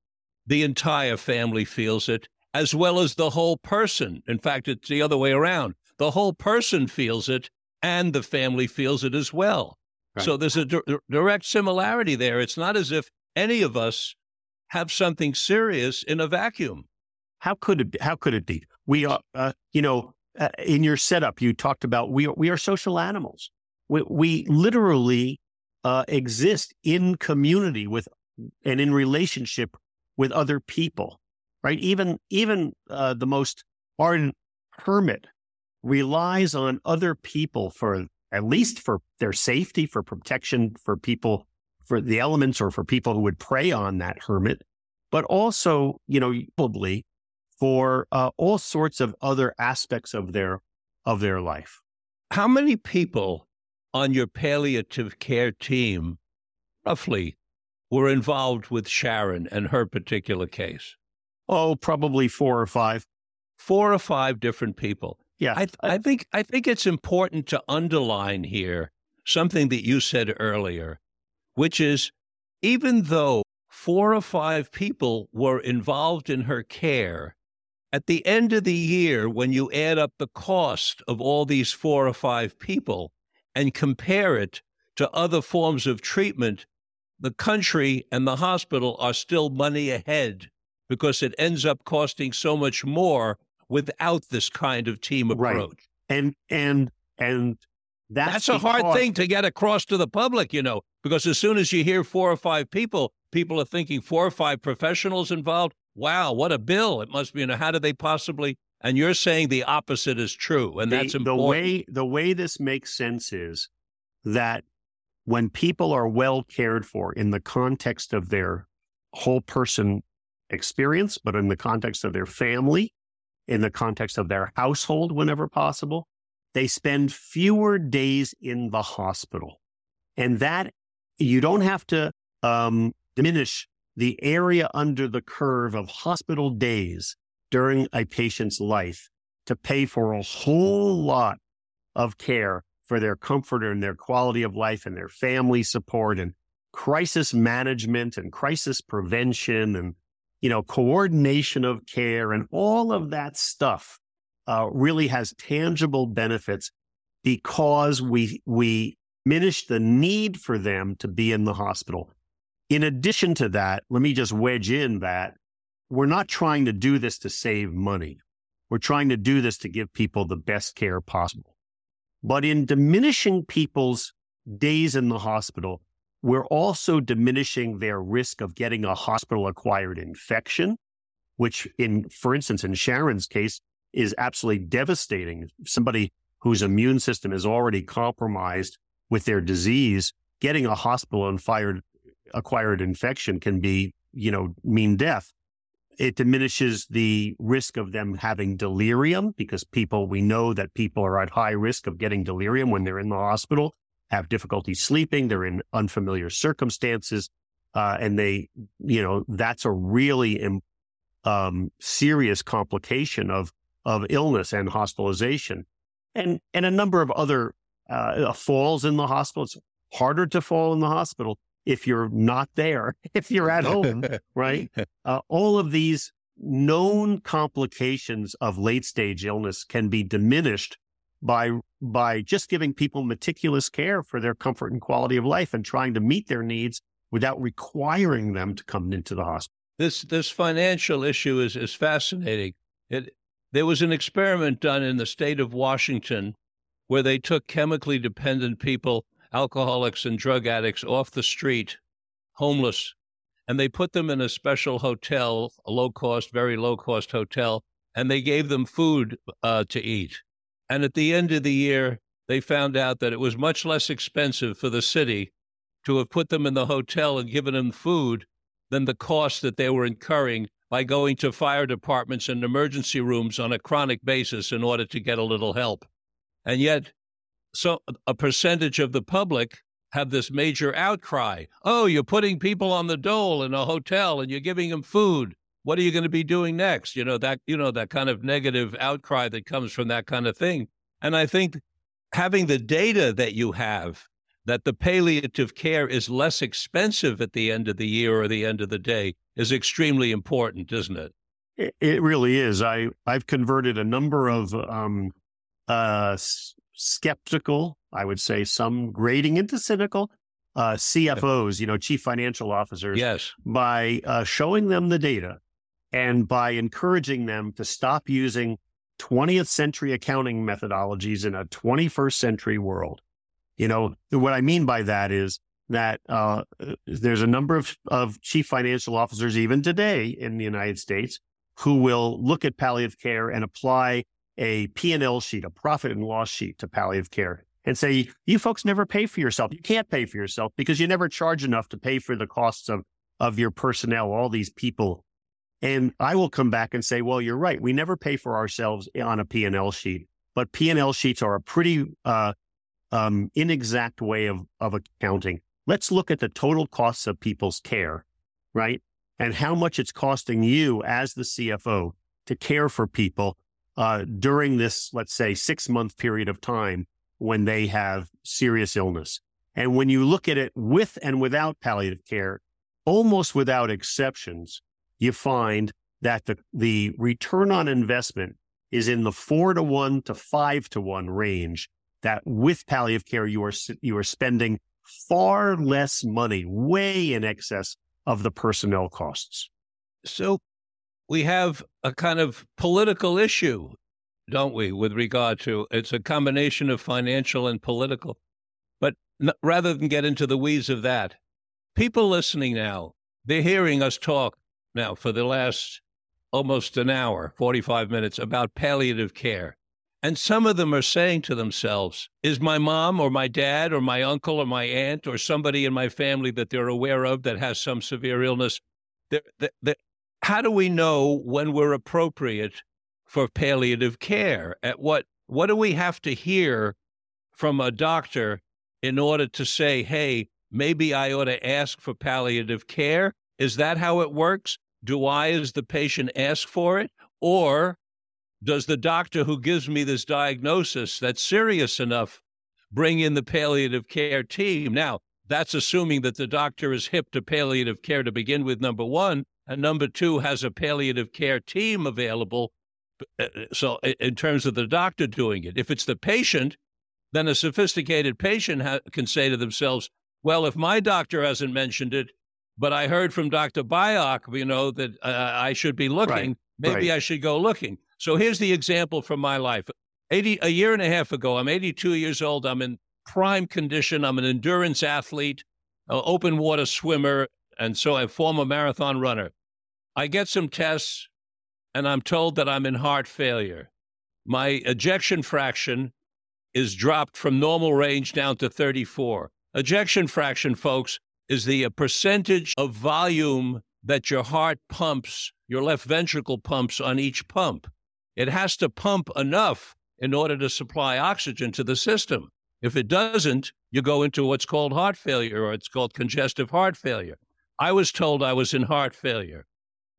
the entire family feels it, as well as the whole person. In fact, it's the other way around. The whole person feels it, and the family feels it as well. Right. So there's a di- direct similarity there. It's not as if any of us have something serious in a vacuum. How could it? Be? How could it be? We are, uh, you know, uh, in your setup, you talked about we are, we are social animals. We, we literally uh, exist in community with and in relationship with other people, right? Even even uh, the most ardent hermit relies on other people for at least for their safety, for protection, for people, for the elements, or for people who would prey on that hermit, but also, you know, probably for uh, all sorts of other aspects of their of their life. How many people on your palliative care team, roughly, were involved with Sharon and her particular case? Oh, probably four or five. Four or five different people. Yeah, I, th- I think I think it's important to underline here something that you said earlier, which is even though four or five people were involved in her care, at the end of the year, when you add up the cost of all these four or five people and compare it to other forms of treatment, the country and the hospital are still money ahead because it ends up costing so much more without this kind of team approach. Right. And and and that's, that's a hard thing to get across to the public, you know, because as soon as you hear four or five people, people are thinking four or five professionals involved wow, what a bill. It must be, you know, how do they possibly? And you're saying the opposite is true. And the, that's important. The way, the way this makes sense is that when people are well cared for in the context of their whole person experience, but in the context of their family, in the context of their household, whenever possible, they spend fewer days in the hospital. And that you don't have to um, diminish the area under the curve of hospital days during a patient's life to pay for a whole lot of care for their comfort and their quality of life and their family support and crisis management and crisis prevention and you know coordination of care and all of that stuff uh, really has tangible benefits because we we diminish the need for them to be in the hospital in addition to that, let me just wedge in that we're not trying to do this to save money. We're trying to do this to give people the best care possible. But in diminishing people's days in the hospital, we're also diminishing their risk of getting a hospital acquired infection, which in, for instance, in Sharon's case is absolutely devastating. Somebody whose immune system is already compromised with their disease, getting a hospital acquired acquired infection can be, you know, mean death. It diminishes the risk of them having delirium because people, we know that people are at high risk of getting delirium when they're in the hospital, have difficulty sleeping, they're in unfamiliar circumstances. Uh, and they, you know, that's a really um, serious complication of, of illness and hospitalization. and and a number of other uh, falls in the hospital. It's harder to fall in the hospital if you're not there, if you're at home, right? Uh, all of these known complications of late stage illness can be diminished by by just giving people meticulous care for their comfort and quality of life and trying to meet their needs without requiring them to come into the hospital. This this financial issue is is fascinating. It there was an experiment done in the state of Washington where they took chemically dependent people, alcoholics and drug addicts off the street, homeless, and they put them in a special hotel, a low cost, very low cost hotel, and they gave them food uh, to eat. And at the end of the year, they found out that it was much less expensive for the city to have put them in the hotel and given them food than the cost that they were incurring by going to fire departments and emergency rooms on a chronic basis in order to get a little help. And yet, so a percentage of the public have this major outcry. Oh, you're putting people on the dole in a hotel and you're giving them food. What are you going to be doing next? You know that you know that kind of negative outcry that comes from that kind of thing. And I think having the data that you have that the palliative care is less expensive at the end of the year or the end of the day is extremely important, isn't it? It, really is. I I've converted a number of um, uh, skeptical, I would say, some grading into cynical uh, CFOs, you know, chief financial officers, yes, by uh, showing them the data and by encouraging them to stop using 20th century accounting methodologies in a 21st century world. You know, what I mean by that is that uh, there's a number of, of chief financial officers, even today in the United States, who will look at palliative care and apply a P&L sheet, a profit and loss sheet to palliative care and say, you folks never pay for yourself. You can't pay for yourself because you never charge enough to pay for the costs of, of your personnel, all these people. And I will come back and say, well, you're right. We never pay for ourselves on a P&L sheet, but P&L sheets are a pretty uh, um, inexact way of, of accounting. Let's look at the total costs of people's care, right? And how much it's costing you as the CFO to care for people uh, during this, let's say, six month period of time when they have serious illness. And when you look at it with and without palliative care, almost without exceptions, you find that the, the return on investment is in the four to one to five to one range that with palliative care, you are, you are spending far less money, way in excess of the personnel costs. So we have a kind of political issue, don't we, with regard to it's a combination of financial and political. But n- rather than get into the weeds of that, people listening now, they're hearing us talk now for the last almost an hour, 45 minutes about palliative care. And some of them are saying to themselves, is my mom or my dad or my uncle or my aunt or somebody in my family that they're aware of that has some severe illness? They're, they're, how do we know when we're appropriate for palliative care? At what, what do we have to hear from a doctor in order to say, hey, maybe I ought to ask for palliative care? Is that how it works? Do I, as the patient, ask for it? Or does the doctor who gives me this diagnosis that's serious enough bring in the palliative care team? Now, that's assuming that the doctor is hip to palliative care to begin with, number one, and number two, has a palliative care team available. Uh, uh, so, in terms of the doctor doing it, if it's the patient, then a sophisticated patient ha- can say to themselves, well, if my doctor hasn't mentioned it, but I heard from Dr. Byock, you know, that uh, I should be looking, right. maybe right. I should go looking. So here's the example from my life. 80, a year and a half ago, I'm 82 years old. I'm in prime condition. I'm an endurance athlete, an open water swimmer, and so a former marathon runner. I get some tests, and I'm told that I'm in heart failure. My ejection fraction is dropped from normal range down to 34. Ejection fraction, folks, is the uh, percentage of volume that your heart pumps, your left ventricle pumps on each pump. It has to pump enough in order to supply oxygen to the system. If it doesn't, you go into what's called heart failure or it's called congestive heart failure. I was told I was in heart failure.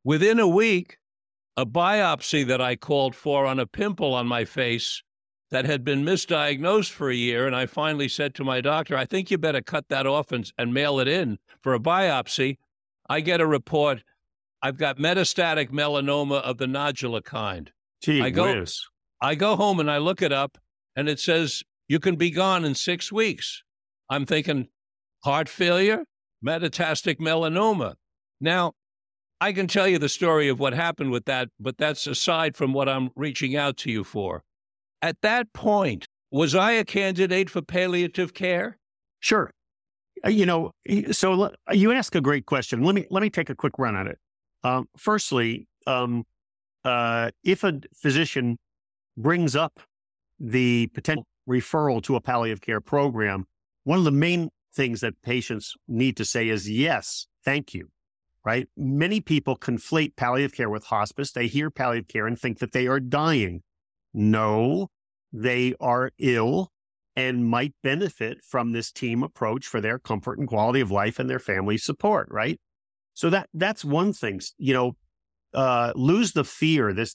Within a week, a biopsy that I called for on a pimple on my face that had been misdiagnosed for a year. And I finally said to my doctor, I think you better cut that off and, and mail it in for a biopsy. I get a report. I've got metastatic melanoma of the nodular kind. Gee I go, whiz. I go home and I look it up, and it says you can be gone in six weeks. I'm thinking heart failure, metastatic melanoma. Now, I can tell you the story of what happened with that, but that's aside from what I'm reaching out to you for. At that point, was I a candidate for palliative care? Sure. Uh, You know, so you ask a great question. Let me let me take a quick run at it. Um, firstly, um, uh, if a physician brings up the potential referral to a palliative care program, one of the main things that patients need to say is yes, thank you. Right? Many people conflate palliative care with hospice. They hear palliative care and think that they are dying. No, they are ill and might benefit from this team approach for their comfort and quality of life and their family support, right? So that that's one thing. You know, uh, lose the fear. This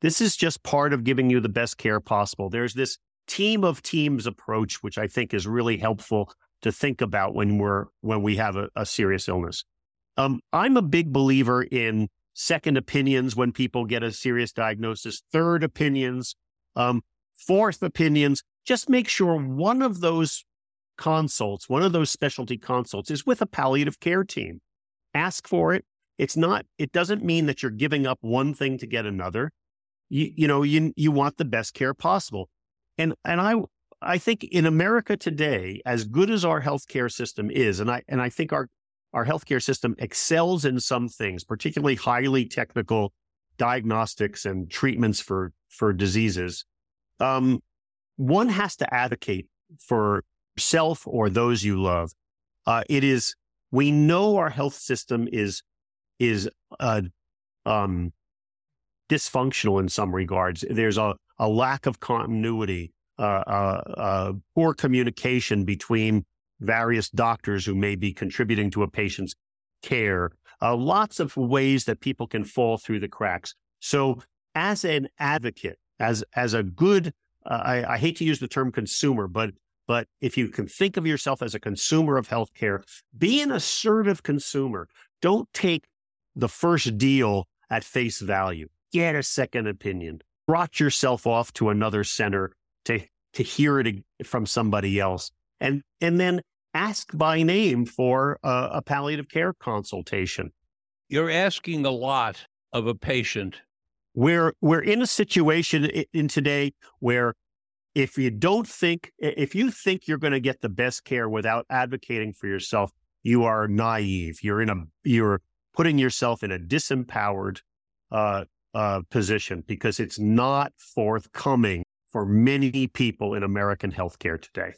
this is just part of giving you the best care possible. There's this team of teams approach, which I think is really helpful to think about when we're when we have a, a serious illness. Um, I'm a big believer in second opinions when people get a serious diagnosis, third opinions, um, fourth opinions. Just make sure one of those consults, one of those specialty consults is with a palliative care team. Ask for it. It's not, it doesn't mean that you're giving up one thing to get another. You, you know, you, you want the best care possible. And, and I, I think in America today, as good as our healthcare system is, and I, and I think our, our healthcare system excels in some things, particularly highly technical diagnostics and treatments for, for diseases. Um, one has to advocate for self or those you love. Uh, it is, we know our health system is, is, uh, um, dysfunctional in some regards. There's a, a lack of continuity, poor communication between various doctors who may be contributing to a patient's care. Uh, lots of ways that people can fall through the cracks. So, as an advocate, as as a good, uh, I, I hate to use the term consumer, but but if you can think of yourself as a consumer of healthcare, be an assertive consumer. Don't take the first deal at face value. Get a second opinion. Trot yourself off to another center to to hear it from somebody else, and and then ask by name for a, a palliative care consultation. You're asking a lot of a patient. We're we're in a situation in today where if you don't think if you think you're going to get the best care without advocating for yourself, you are naive. You're in a you're putting yourself in a disempowered uh, uh, position because it's not forthcoming for many people in American healthcare today.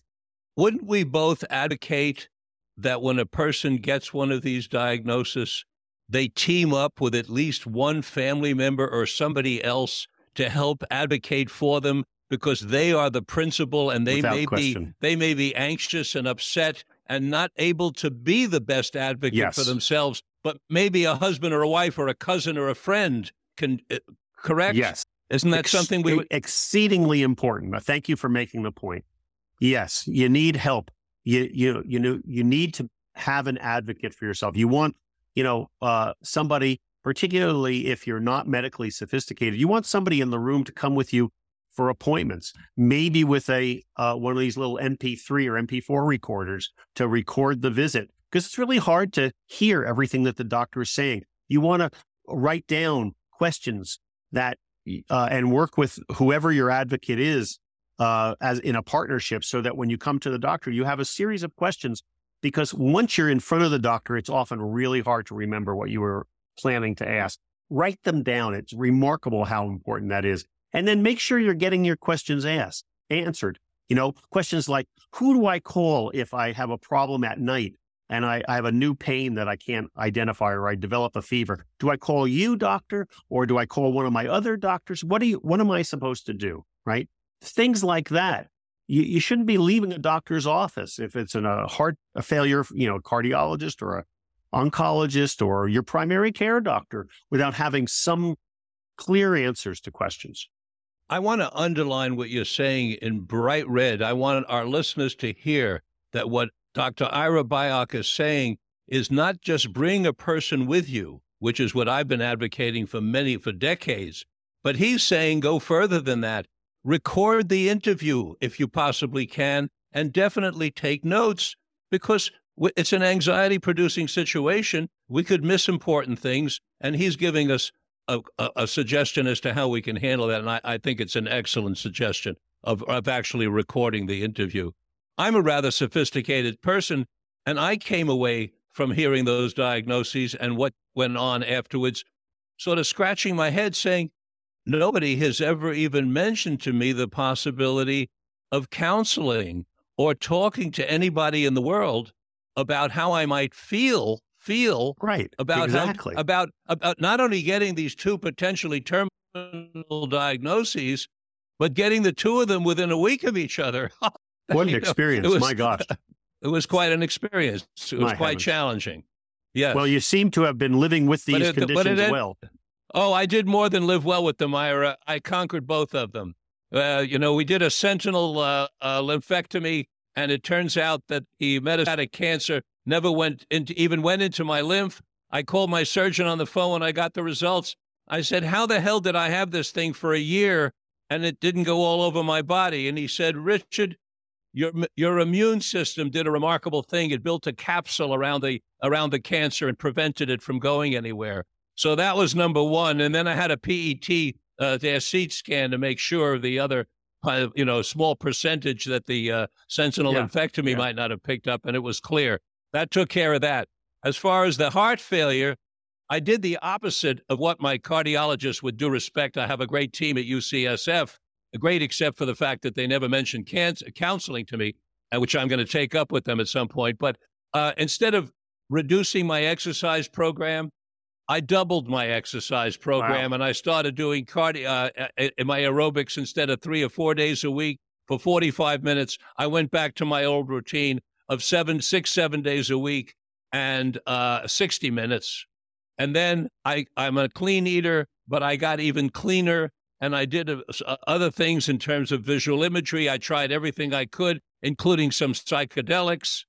Wouldn't we both advocate that when a person gets one of these diagnoses, they team up with at least one family member or somebody else to help advocate for them because they are the principal and they Without may question. be they may be anxious and upset and not able to be the best advocate Yes. for themselves but maybe a husband or a wife or a cousin or a friend can uh, correct Yes. Isn't that Ex- something we would exceedingly important. Thank you for making the point. Yes, you need help. You you you know you need to have an advocate for yourself. You want you know uh, somebody, particularly if you're not medically sophisticated, you want somebody in the room to come with you for appointments. Maybe with a uh, one of these little MP3 or MP4 recorders to record the visit because it's really hard to hear everything that the doctor is saying. You want to write down questions that uh, and work with whoever your advocate is uh, as in a partnership so that when you come to the doctor, you have a series of questions because once you're in front of the doctor, it's often really hard to remember what you were planning to ask. Write them down. It's remarkable how important that is. And then make sure you're getting your questions asked, answered. You know, questions like, who do I call if I have a problem at night and I, I have a new pain that I can't identify or I develop a fever? Do I call you, doctor, or do I call one of my other doctors? What do you, what am I supposed to do? Right? Things like that. You, you shouldn't be leaving a doctor's office if it's in a heart a failure, you know, cardiologist or a oncologist or your primary care doctor without having some clear answers to questions. I want to underline what you're saying in bright red. I want our listeners to hear that what Dr. Ira Byock is saying is not just bring a person with you, which is what I've been advocating for many for decades, but he's saying go further than that. Record the interview if you possibly can, and definitely take notes because it's an anxiety producing situation. We could miss important things, and he's giving us a, a, a, suggestion as to how we can handle that. And I, I think it's an excellent suggestion of, of actually recording the interview. I'm a rather sophisticated person, and I came away from hearing those diagnoses and what went on afterwards, sort of scratching my head saying, nobody has ever even mentioned to me the possibility of counseling or talking to anybody in the world about how I might feel feel right about exactly how, about about not only getting these two potentially terminal diagnoses, but getting the two of them within a week of each other. what an experience! Was, My gosh, it was quite an experience. It was My quite heavens. challenging. Yes. Well, you seem to have been living with these it, conditions it, well. Oh, I did more than live well with them, Ira. I conquered both of them. Uh, you know, we did a sentinel uh, uh, lymphectomy, and it turns out that the metastatic cancer never went into even went into my lymph. I called my surgeon on the phone when I got the results. I said, "How the hell did I have this thing for a year and it didn't go all over my body?" And he said, "Richard, your your immune system did a remarkable thing. It built a capsule around the around the cancer and prevented it from going anywhere." So that was number one. And then I had a PET uh, their CT scan to make sure the other uh, you know small percentage that the uh, sentinel yeah. lymphectomy yeah. might not have picked up, and it was clear. That took care of that. As far as the heart failure, I did the opposite of what my cardiologist would do respect. I have a great team at UCSF, great except for the fact that they never mentioned cancer, counseling to me, uh, which I'm going to take up with them at some point. But uh, instead of reducing my exercise program, I doubled my exercise program wow. and I started doing cardio, uh, uh my aerobics instead of three or four days a week for 45 minutes. I went back to my old routine of seven, six, seven days a week and uh, 60 minutes. And then I, I'm a clean eater, but I got even cleaner and I did uh, uh, other things in terms of visual imagery. I tried everything I could, including some psychedelics.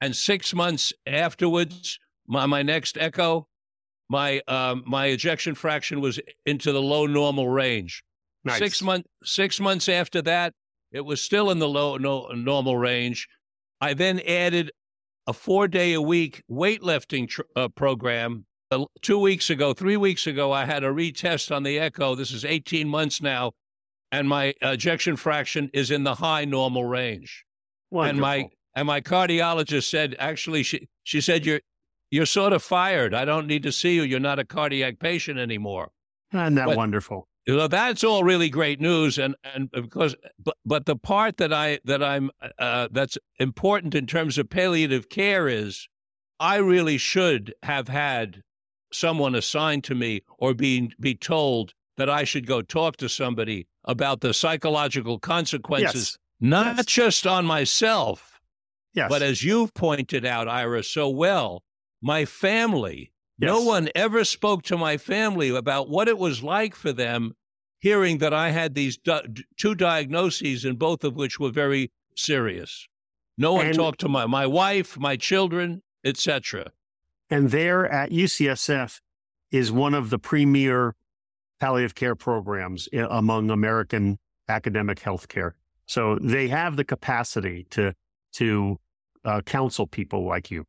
And six months afterwards, my, my next echo, my um, my ejection fraction was into the low normal range. Nice. Six month six months after that, it was still in the low no, normal range. I then added a four day a week weightlifting tr- uh, program. Uh, two weeks ago, three weeks ago, I had a retest on the echo. This is 18 months now, and my ejection fraction is in the high normal range. Wonderful. And my and my cardiologist said, actually, she she said you're you're sort of fired. I don't need to see you. You're not a cardiac patient anymore. Isn't that but, wonderful? You know, that's all really great news, and and because but but the part that I that I'm uh, that's important in terms of palliative care is I really should have had someone assigned to me or be be told that I should go talk to somebody about the psychological consequences, yes. not yes. just on myself, yes. but as you've pointed out, Ira, so well, my family Yes. No one ever spoke to my family about what it was like for them hearing that I had these two diagnoses, and both of which were very serious. No one and, talked to my, my wife, my children, etc. And there at UCSF is one of the premier palliative care programs among American academic healthcare. So they have the capacity to to uh, counsel people like you.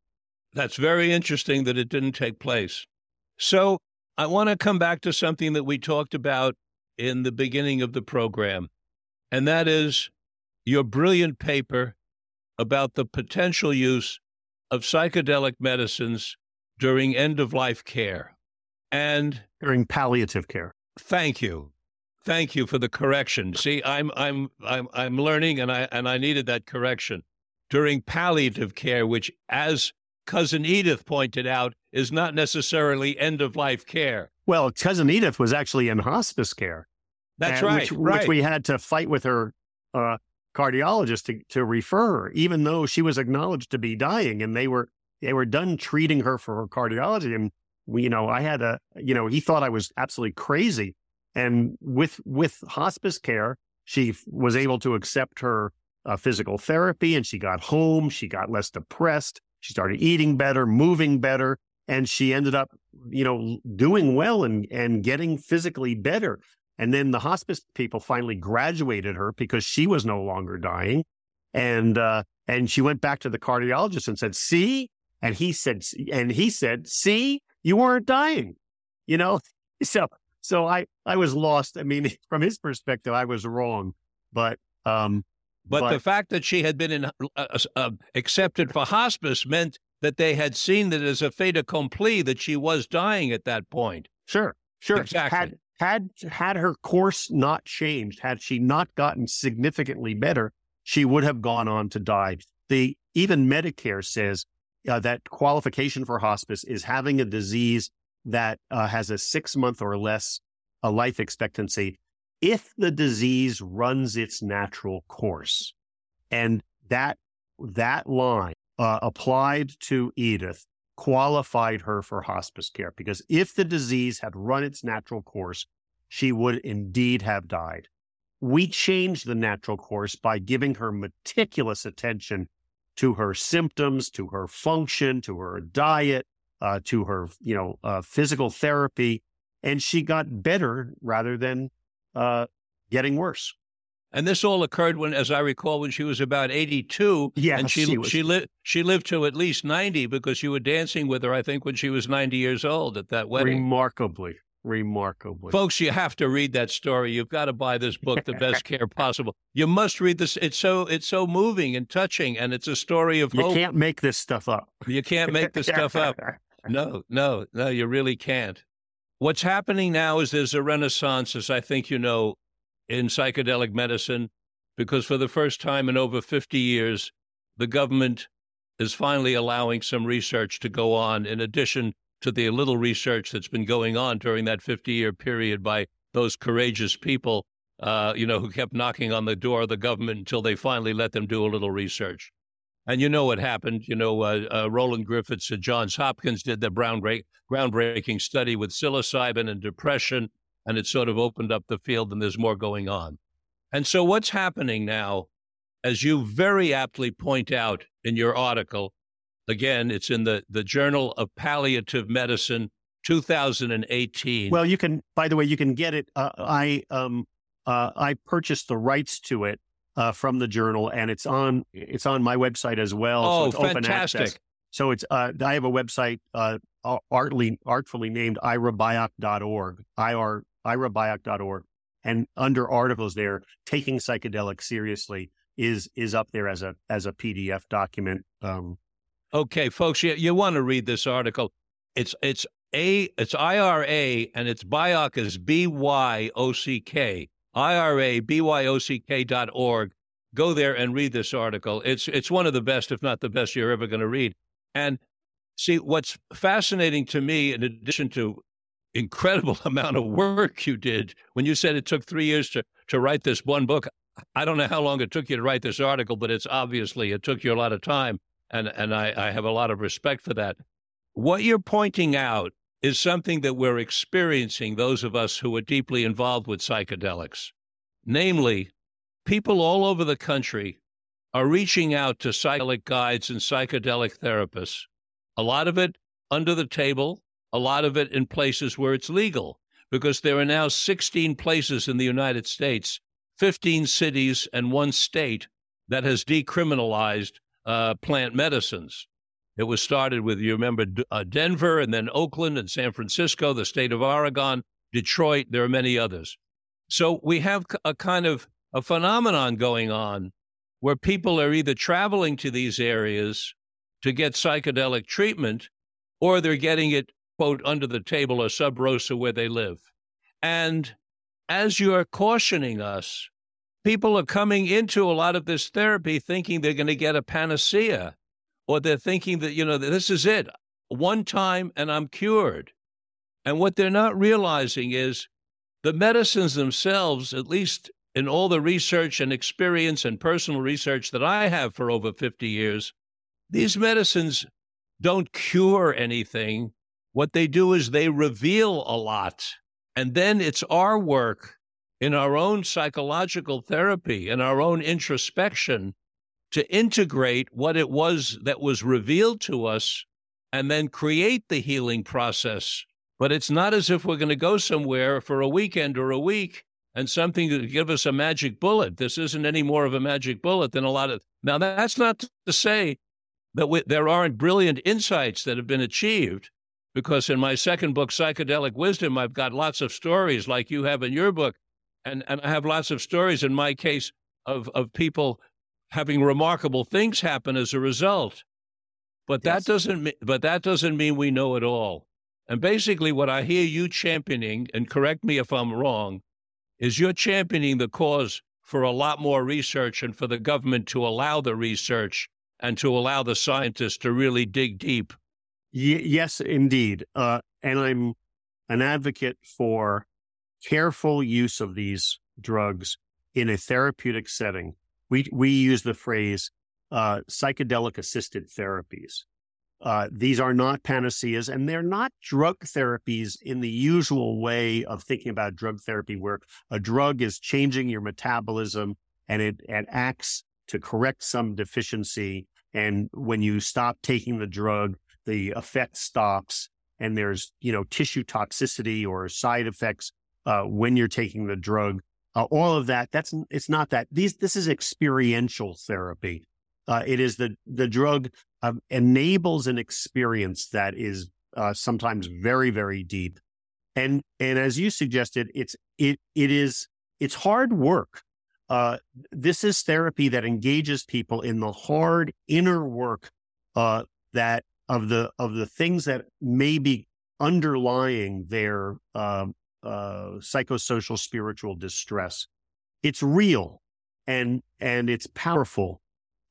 That's very interesting that it didn't take place. So I want to come back to something that we talked about in the beginning of the program, and that is your brilliant paper about the potential use of psychedelic medicines during end of life care. And during palliative care. Thank you. Thank you for the correction. See, I'm I'm I'm I'm learning and I and I needed that correction. During palliative care, which as cousin Edith pointed out, is not necessarily end of life care. Well, cousin Edith was actually in hospice care. That's right, which, right. Which we had to fight with her uh, cardiologist to, to refer her, even though she was acknowledged to be dying, and they were they were done treating her for her cardiology. And we, you know, I had a, you know, he thought I was absolutely crazy And with with hospice care, she was able to accept her uh, physical therapy, and she got home. She got less depressed. She started eating better, moving better, and she ended up, you know, doing well and and getting physically better. And then the hospice people finally graduated her because she was no longer dying, and uh, and she went back to the cardiologist and said, "See," and he said, and he said, "See, you weren't dying," you know. So so I I was lost. I mean, from his perspective, I was wrong, but um, but, but, the fact that she had been in, uh, uh, accepted for hospice meant that they had seen that as a fait accompli that she was dying at that point. Sure, sure. Exactly. Had had had her course not changed, had she not gotten significantly better, she would have gone on to die. The even Medicare says uh, that qualification for hospice is having a disease that uh, has a six month or less a life expectancy if the disease runs its natural course. And that that line uh, applied to Edith qualified her for hospice care because if the disease had run its natural course, she would indeed have died. We changed the natural course by giving her meticulous attention to her symptoms, to her function, to her diet, uh, to her, you know, uh, physical therapy, and she got better rather than uh, getting worse. And this all occurred when, as I recall, when she was about eighty-two. Yeah, and she she, was... she lived she lived to at least ninety because you were dancing with her. I think when she was ninety years old at that wedding. Remarkably, remarkably. Folks, you have to read that story. You've got to buy this book, The Best Care Possible. You must read this. It's so it's so moving and touching, and it's a story of you hope. You can't make this stuff up. You can't make this stuff up. No, no, no, you really can't. What's happening now is there's a renaissance, as I think you know, in psychedelic medicine, because for the first time in over 50 years, the government is finally allowing some research to go on in addition to the little research that's been going on during that 50 year period by those courageous people, uh, you know, who kept knocking on the door of the government until they finally let them do a little research. And you know what happened. You know, uh, uh, Roland Griffiths at Johns Hopkins did the groundbreaking study with psilocybin and depression, and it sort of opened up the field, and there's more going on. And so, what's happening now, as you very aptly point out in your article, again, it's in the, the Journal of Palliative Medicine, 2018. Well, you can, by the way, you can get it. Uh, I, um, uh, I purchased the rights to it uh, from the journal, and it's on it's on my website as well. Oh, so it's fantastic! So it's uh, I have a website uh, artly artfully named irabyock.org, ir irabyock.org, and under articles there, taking psychedelics seriously is is up there as a as a PDF document. Um, okay, folks, you, you want to read this article? It's it's a it's IRA and it's Byock is B Y O C K. IRA, dot org. Go there and read this article. It's, it's one of the best, if not the best, you're ever going to read. And see, what's fascinating to me, in addition to incredible amount of work you did, when you said it took three years to, to write this one book, I don't know how long it took you to write this article, but it's obviously, it took you a lot of time. And, and I, I have a lot of respect for that. What you're pointing out is something that we're experiencing, those of us who are deeply involved with psychedelics. Namely, people all over the country are reaching out to psychedelic guides and psychedelic therapists. A lot of it under the table, a lot of it in places where it's legal, because there are now 16 places in the United States, 15 cities, and one state that has decriminalized uh, plant medicines. It was started with, you remember, uh, Denver and then Oakland and San Francisco, the state of Oregon, Detroit. There are many others. So we have a kind of a phenomenon going on where people are either traveling to these areas to get psychedelic treatment or they're getting it, quote, under the table or sub rosa where they live. And as you're cautioning us, people are coming into a lot of this therapy thinking they're going to get a panacea or they're thinking that, you know, this is it, one time and I'm cured. And what they're not realizing is the medicines themselves, at least in all the research and experience and personal research that I have for over 50 years, these medicines don't cure anything. What they do is they reveal a lot. And then it's our work in our own psychological therapy and our own introspection to integrate what it was that was revealed to us and then create the healing process. But it's not as if we're going to go somewhere for a weekend or a week and something to give us a magic bullet. This isn't any more of a magic bullet than a lot of. Now, that's not to say that we, there aren't brilliant insights that have been achieved, because in my second book, Psychedelic Wisdom, I've got lots of stories like you have in your book. And, and I have lots of stories in my case of, of people having remarkable things happen as a result. But yes. that doesn't but that doesn't mean we know it all. And basically what I hear you championing, and correct me if I'm wrong, is you're championing the cause for a lot more research and for the government to allow the research and to allow the scientists to really dig deep. Y- yes, indeed. Uh, and I'm an advocate for careful use of these drugs in a therapeutic setting. We, we use the phrase uh, psychedelic assisted therapies. Uh, these are not panaceas and they're not drug therapies in the usual way of thinking about drug therapy, where a drug is changing your metabolism and it, it acts to correct some deficiency. And when you stop taking the drug, the effect stops and there's, you know, tissue toxicity or side effects uh, when you're taking the drug. Uh, all of that, that's, it's not that. These, this is experiential therapy. Uh, it is the the drug uh, enables an experience that is uh, sometimes very very deep, and and as you suggested, it's it it is it's hard work. Uh, this is therapy that engages people in the hard inner work uh, that of the of the things that may be underlying their um, uh, psychosocial spiritual distress. It's real and and it's powerful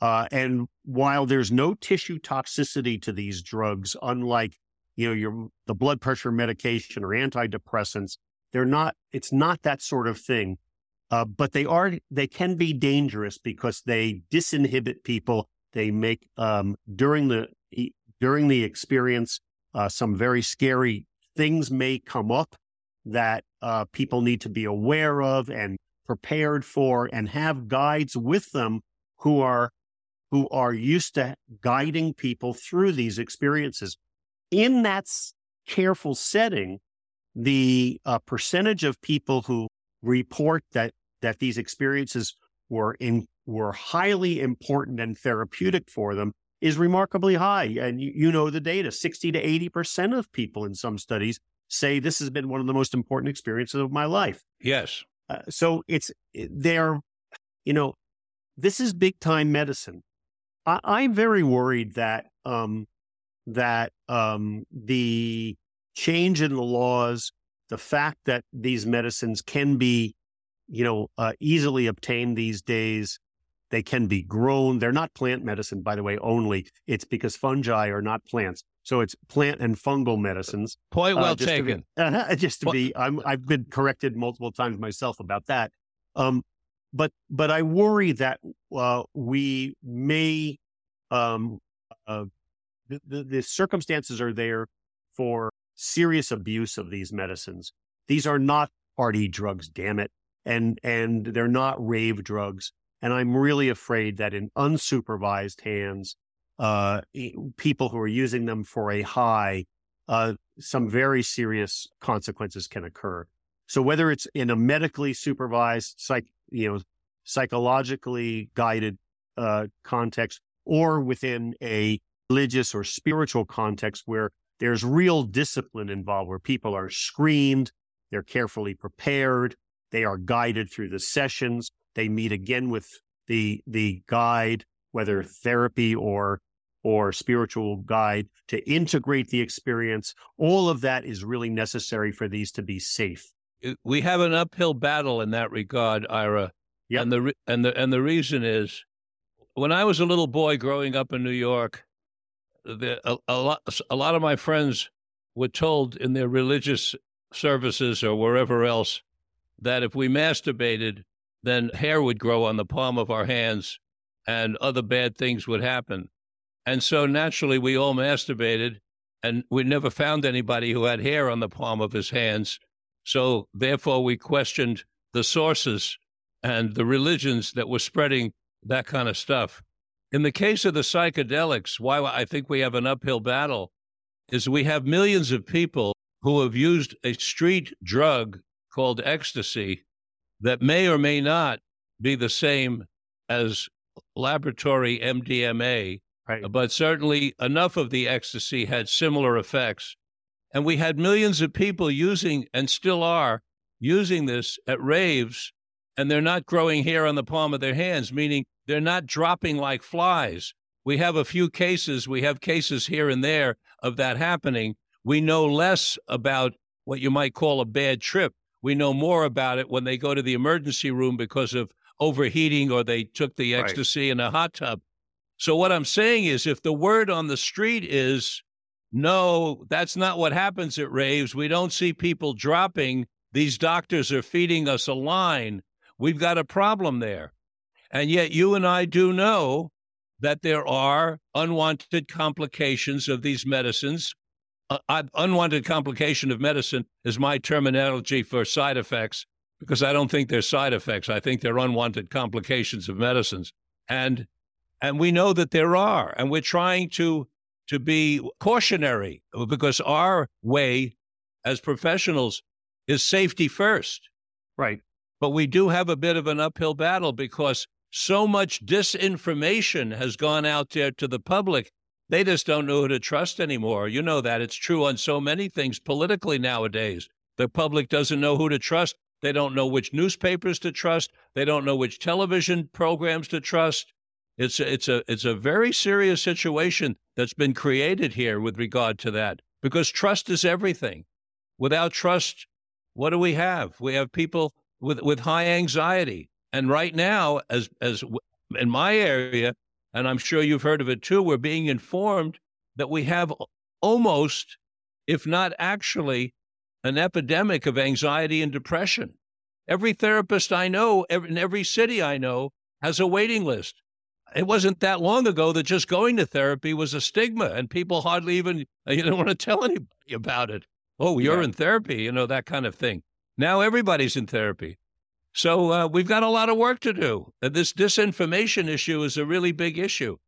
uh, and while there's no tissue toxicity to these drugs, unlike you know your the blood pressure medication or antidepressants, they're not. It's not that sort of thing. Uh, but they are. They can be dangerous because they disinhibit people. They make um, during the during the experience uh, some very scary things may come up that uh, people need to be aware of and prepared for, and have guides with them who are who are used to guiding people through these experiences. In that careful setting, the uh, percentage of people who report that that these experiences were in were highly important and therapeutic for them is remarkably high. And you, you know the data: sixty to eighty percent of people in some studies say this has been one of the most important experiences of my life. Yes. Uh, so it's they're, you know, this is big time medicine. I, am very worried that um, that um, the change in the laws, the fact that these medicines can be, you know, uh, easily obtained these days, they can be grown. They're not plant medicine, by the way. Only it's because fungi are not plants, so it's plant and fungal medicines. Point well uh, just taken. To be, uh, just to be, I'm, I've been corrected multiple times myself about that. Um, but but I worry that uh, we may um, uh, the, the, the circumstances are there for serious abuse of these medicines. These are not party drugs, damn it, and and they're not rave drugs. And I'm really afraid that in unsupervised hands, uh, people who are using them for a high, uh, some very serious consequences can occur. So whether it's in a medically supervised, psych, you know, psychologically guided uh, context, or within a religious or spiritual context where there's real discipline involved, where people are screened, they're carefully prepared, they are guided through the sessions, they meet again with the the guide, whether therapy or or spiritual guide to integrate the experience. All of that is really necessary for these to be safe. We have an uphill battle in that regard, Ira. Yep. And the and the and the reason is when I was a little boy growing up in New York, the, a, a, lot a lot of my friends were told in their religious services or wherever else that if we masturbated, then hair would grow on the palm of our hands and other bad things would happen. And so naturally, we all masturbated, and we never found anybody who had hair on the palm of his hands. So therefore, we questioned the sources and the religions that were spreading that kind of stuff. In the case of the psychedelics, why I think we have an uphill battle is we have millions of people who have used a street drug called ecstasy that may or may not be the same as laboratory MDMA, right. but certainly enough of the ecstasy had similar effects. And we had millions of people using, and still are, using this at raves, and they're not growing hair on the palm of their hands, meaning they're not dropping like flies. We have a few cases, we have cases here and there of that happening. We know less about what you might call a bad trip. We know more about it when they go to the emergency room because of overheating or they took the ecstasy right. in a hot tub. So, what I'm saying is, if the word on the street is, no, that's not what happens at raves, we don't see people dropping, these doctors are feeding us a line, we've got a problem there. And yet, you and I do know that there are unwanted complications of these medicines. Uh, unwanted complication of medicine is my terminology for side effects because I don't think they're side effects. I think they're unwanted complications of medicines. And and we know that there are, and we're trying to to be cautionary because our way as professionals is safety first. Right. But we do have a bit of an uphill battle because so much disinformation has gone out there to the public. They just don't know who to trust anymore. You know that. It's true on so many things politically nowadays. The public doesn't know who to trust. They don't know which newspapers to trust. They don't know which television programs to trust. It's a, it's a it's a very serious situation that's been created here with regard to that because trust is everything. Without trust, what do we have? We have people with with high anxiety, and right now, as as in my area, and I'm sure you've heard of it too, we're being informed that we have almost, if not actually, an epidemic of anxiety and depression. Every therapist I know, in every city I know, has a waiting list. It wasn't that long ago that just going to therapy was a stigma, and people hardly even you don't want to tell anybody about it. Oh, you're yeah. in therapy, you know that kind of thing. Now everybody's in therapy, so uh, we've got a lot of work to do. This disinformation issue is a really big issue,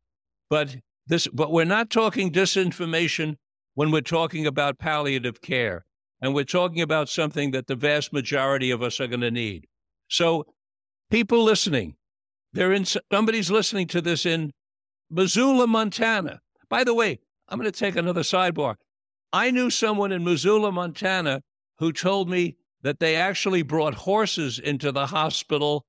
but this, but we're not talking disinformation when we're talking about palliative care. And we're talking about something that the vast majority of us are going to need. So, people listening, they're in, somebody's listening to this in Missoula, Montana. By the way, I'm going to take another sidebar. I knew someone in Missoula, Montana, who told me that they actually brought horses into the hospital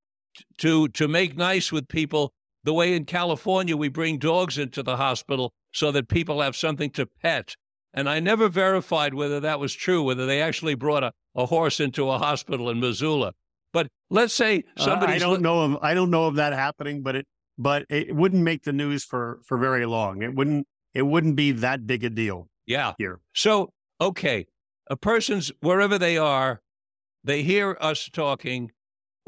to to make nice with people the way in California we bring dogs into the hospital so that people have something to pet and I never verified whether that was true, whether they actually brought a, a horse into a hospital in Missoula. But let's say somebody. Uh, I don't know of I don't know of that happening, but it but it wouldn't make the news for for very long. It wouldn't it wouldn't be that big a deal. Yeah. Here. So okay, a person's wherever they are, they hear us talking.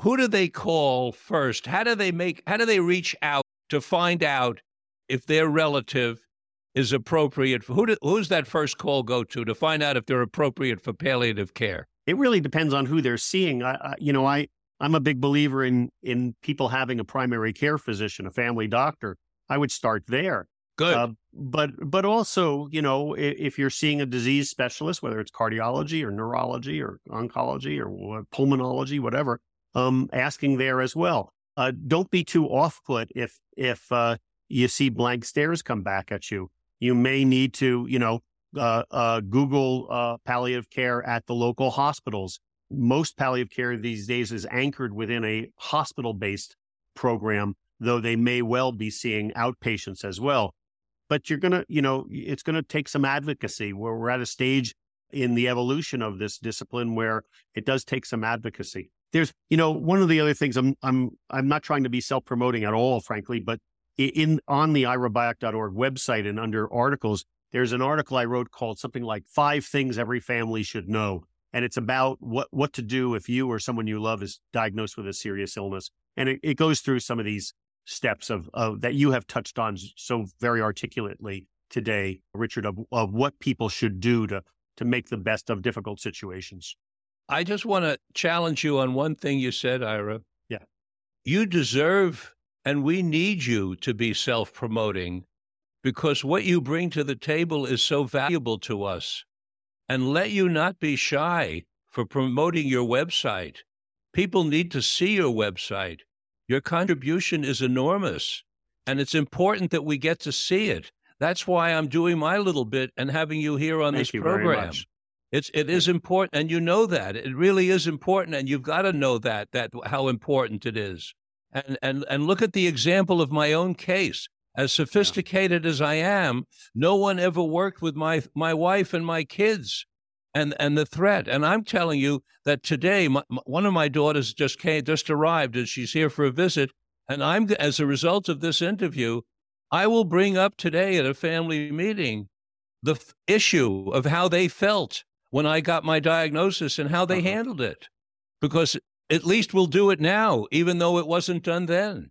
Who do they call first? How do they make? How do they reach out to find out if their relative is appropriate. For, who do, who's that first call go to to find out if they're appropriate for palliative care? It really depends on who they're seeing. I, I, you know, I I'm a big believer in in people having a primary care physician, a family doctor. I would start there. Good. Uh, but but also, you know, if, if, you're seeing a disease specialist, whether it's cardiology or neurology or oncology or pulmonology, whatever, um, asking there as well. Uh, don't be too off put if if uh, you see blank stares come back at you you may need to, you know, uh, uh, Google uh, palliative care at the local hospitals. Most palliative care these days is anchored within a hospital based program, though they may well be seeing outpatients as well. But you're going to, you know, it's going to take some advocacy where we're at a stage in the evolution of this discipline where it does take some advocacy. There's, you know, one of the other things I'm, I'm, I'm not trying to be self promoting at all, frankly, but in on the irabyock.org website and under articles, there's an article I wrote called something like Five Things Every Family Should Know. And it's about what, what to do if you or someone you love is diagnosed with a serious illness. And it, it goes through some of these steps of, of that you have touched on so very articulately today, Richard, of, of what people should do to, to make the best of difficult situations. I just want to challenge you on one thing you said, Ira. Yeah. You deserve and we need you to be self promoting because what you bring to the table is so valuable to us. And let you not be shy for promoting your website. People need to see your website. Your contribution is enormous, and it's important that we get to see it. That's why I'm doing my little bit and having you here on Thank this program. It's it is important, and you know that it really is important, and you've got to know that that how important it is. And and and look at the example of my own case. As sophisticated as I am, no one ever worked with my my wife and my kids, and and the threat. And I'm telling you that today, my, my- one of my daughters just came, just arrived, and she's here for a visit. And I'm as a result of this interview, I will bring up today at a family meeting the f- issue of how they felt when I got my diagnosis and how they Uh-huh. handled it. Because at least we'll do it now, even though it wasn't done then.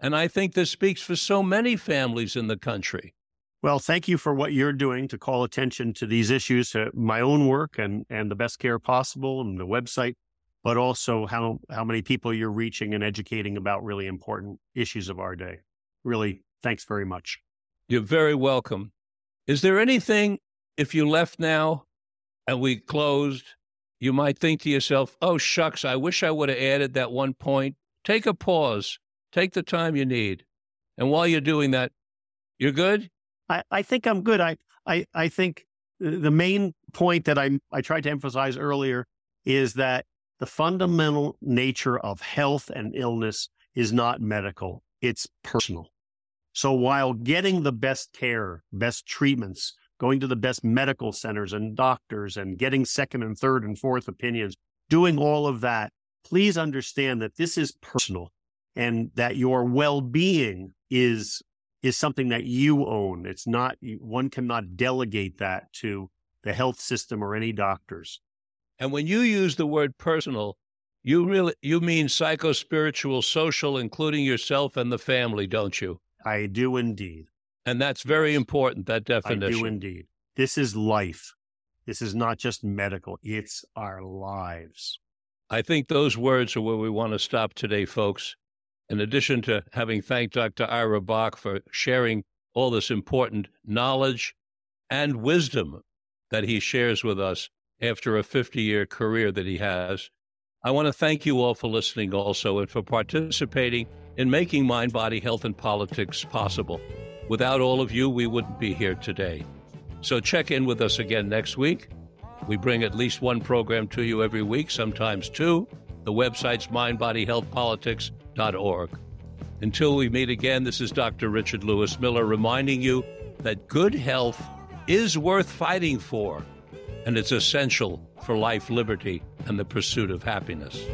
And I think this speaks for so many families in the country. Well, thank you for what you're doing to call attention to these issues, to my own work and, and the best care possible and the website, but also how, how many people you're reaching and educating about really important issues of our day. Really, thanks very much. You're very welcome. Is there anything, if you left now and we closed, you might think to yourself, oh, shucks, I wish I would have added that one point. Take a pause, take the time you need. And while you're doing that, you're good? I, I think I'm good. I, I, I think the main point that I, I tried to emphasize earlier is that the fundamental nature of health and illness is not medical, it's personal. So while getting the best care, best treatments, going to the best medical centers and doctors and getting second and third and fourth opinions, doing all of that, please understand that this is personal and that your well-being is is something that you own. It's not one cannot delegate that to the health system or any doctors. And when you use the word personal, you really you mean psycho-spiritual, social, including yourself and the family, don't you? I do indeed. And that's very important, that definition. I do indeed. This is life. This is not just medical. It's our lives. I think those words are where we want to stop today, folks. In addition to having thanked Dr. Ira Byock for sharing all this important knowledge and wisdom that he shares with us after a 50 year career that he has, I want to thank you all for listening also and for participating in making Mind, Body, Health, and Politics possible. Without all of you, we wouldn't be here today. So check in with us again next week. We bring at least one program to you every week, sometimes two. The website's mindbodyhealthpolitics.org. Until we meet again, this is Dr. Richard Lewis Miller reminding you that good health is worth fighting for, and it's essential for life, liberty, and the pursuit of happiness.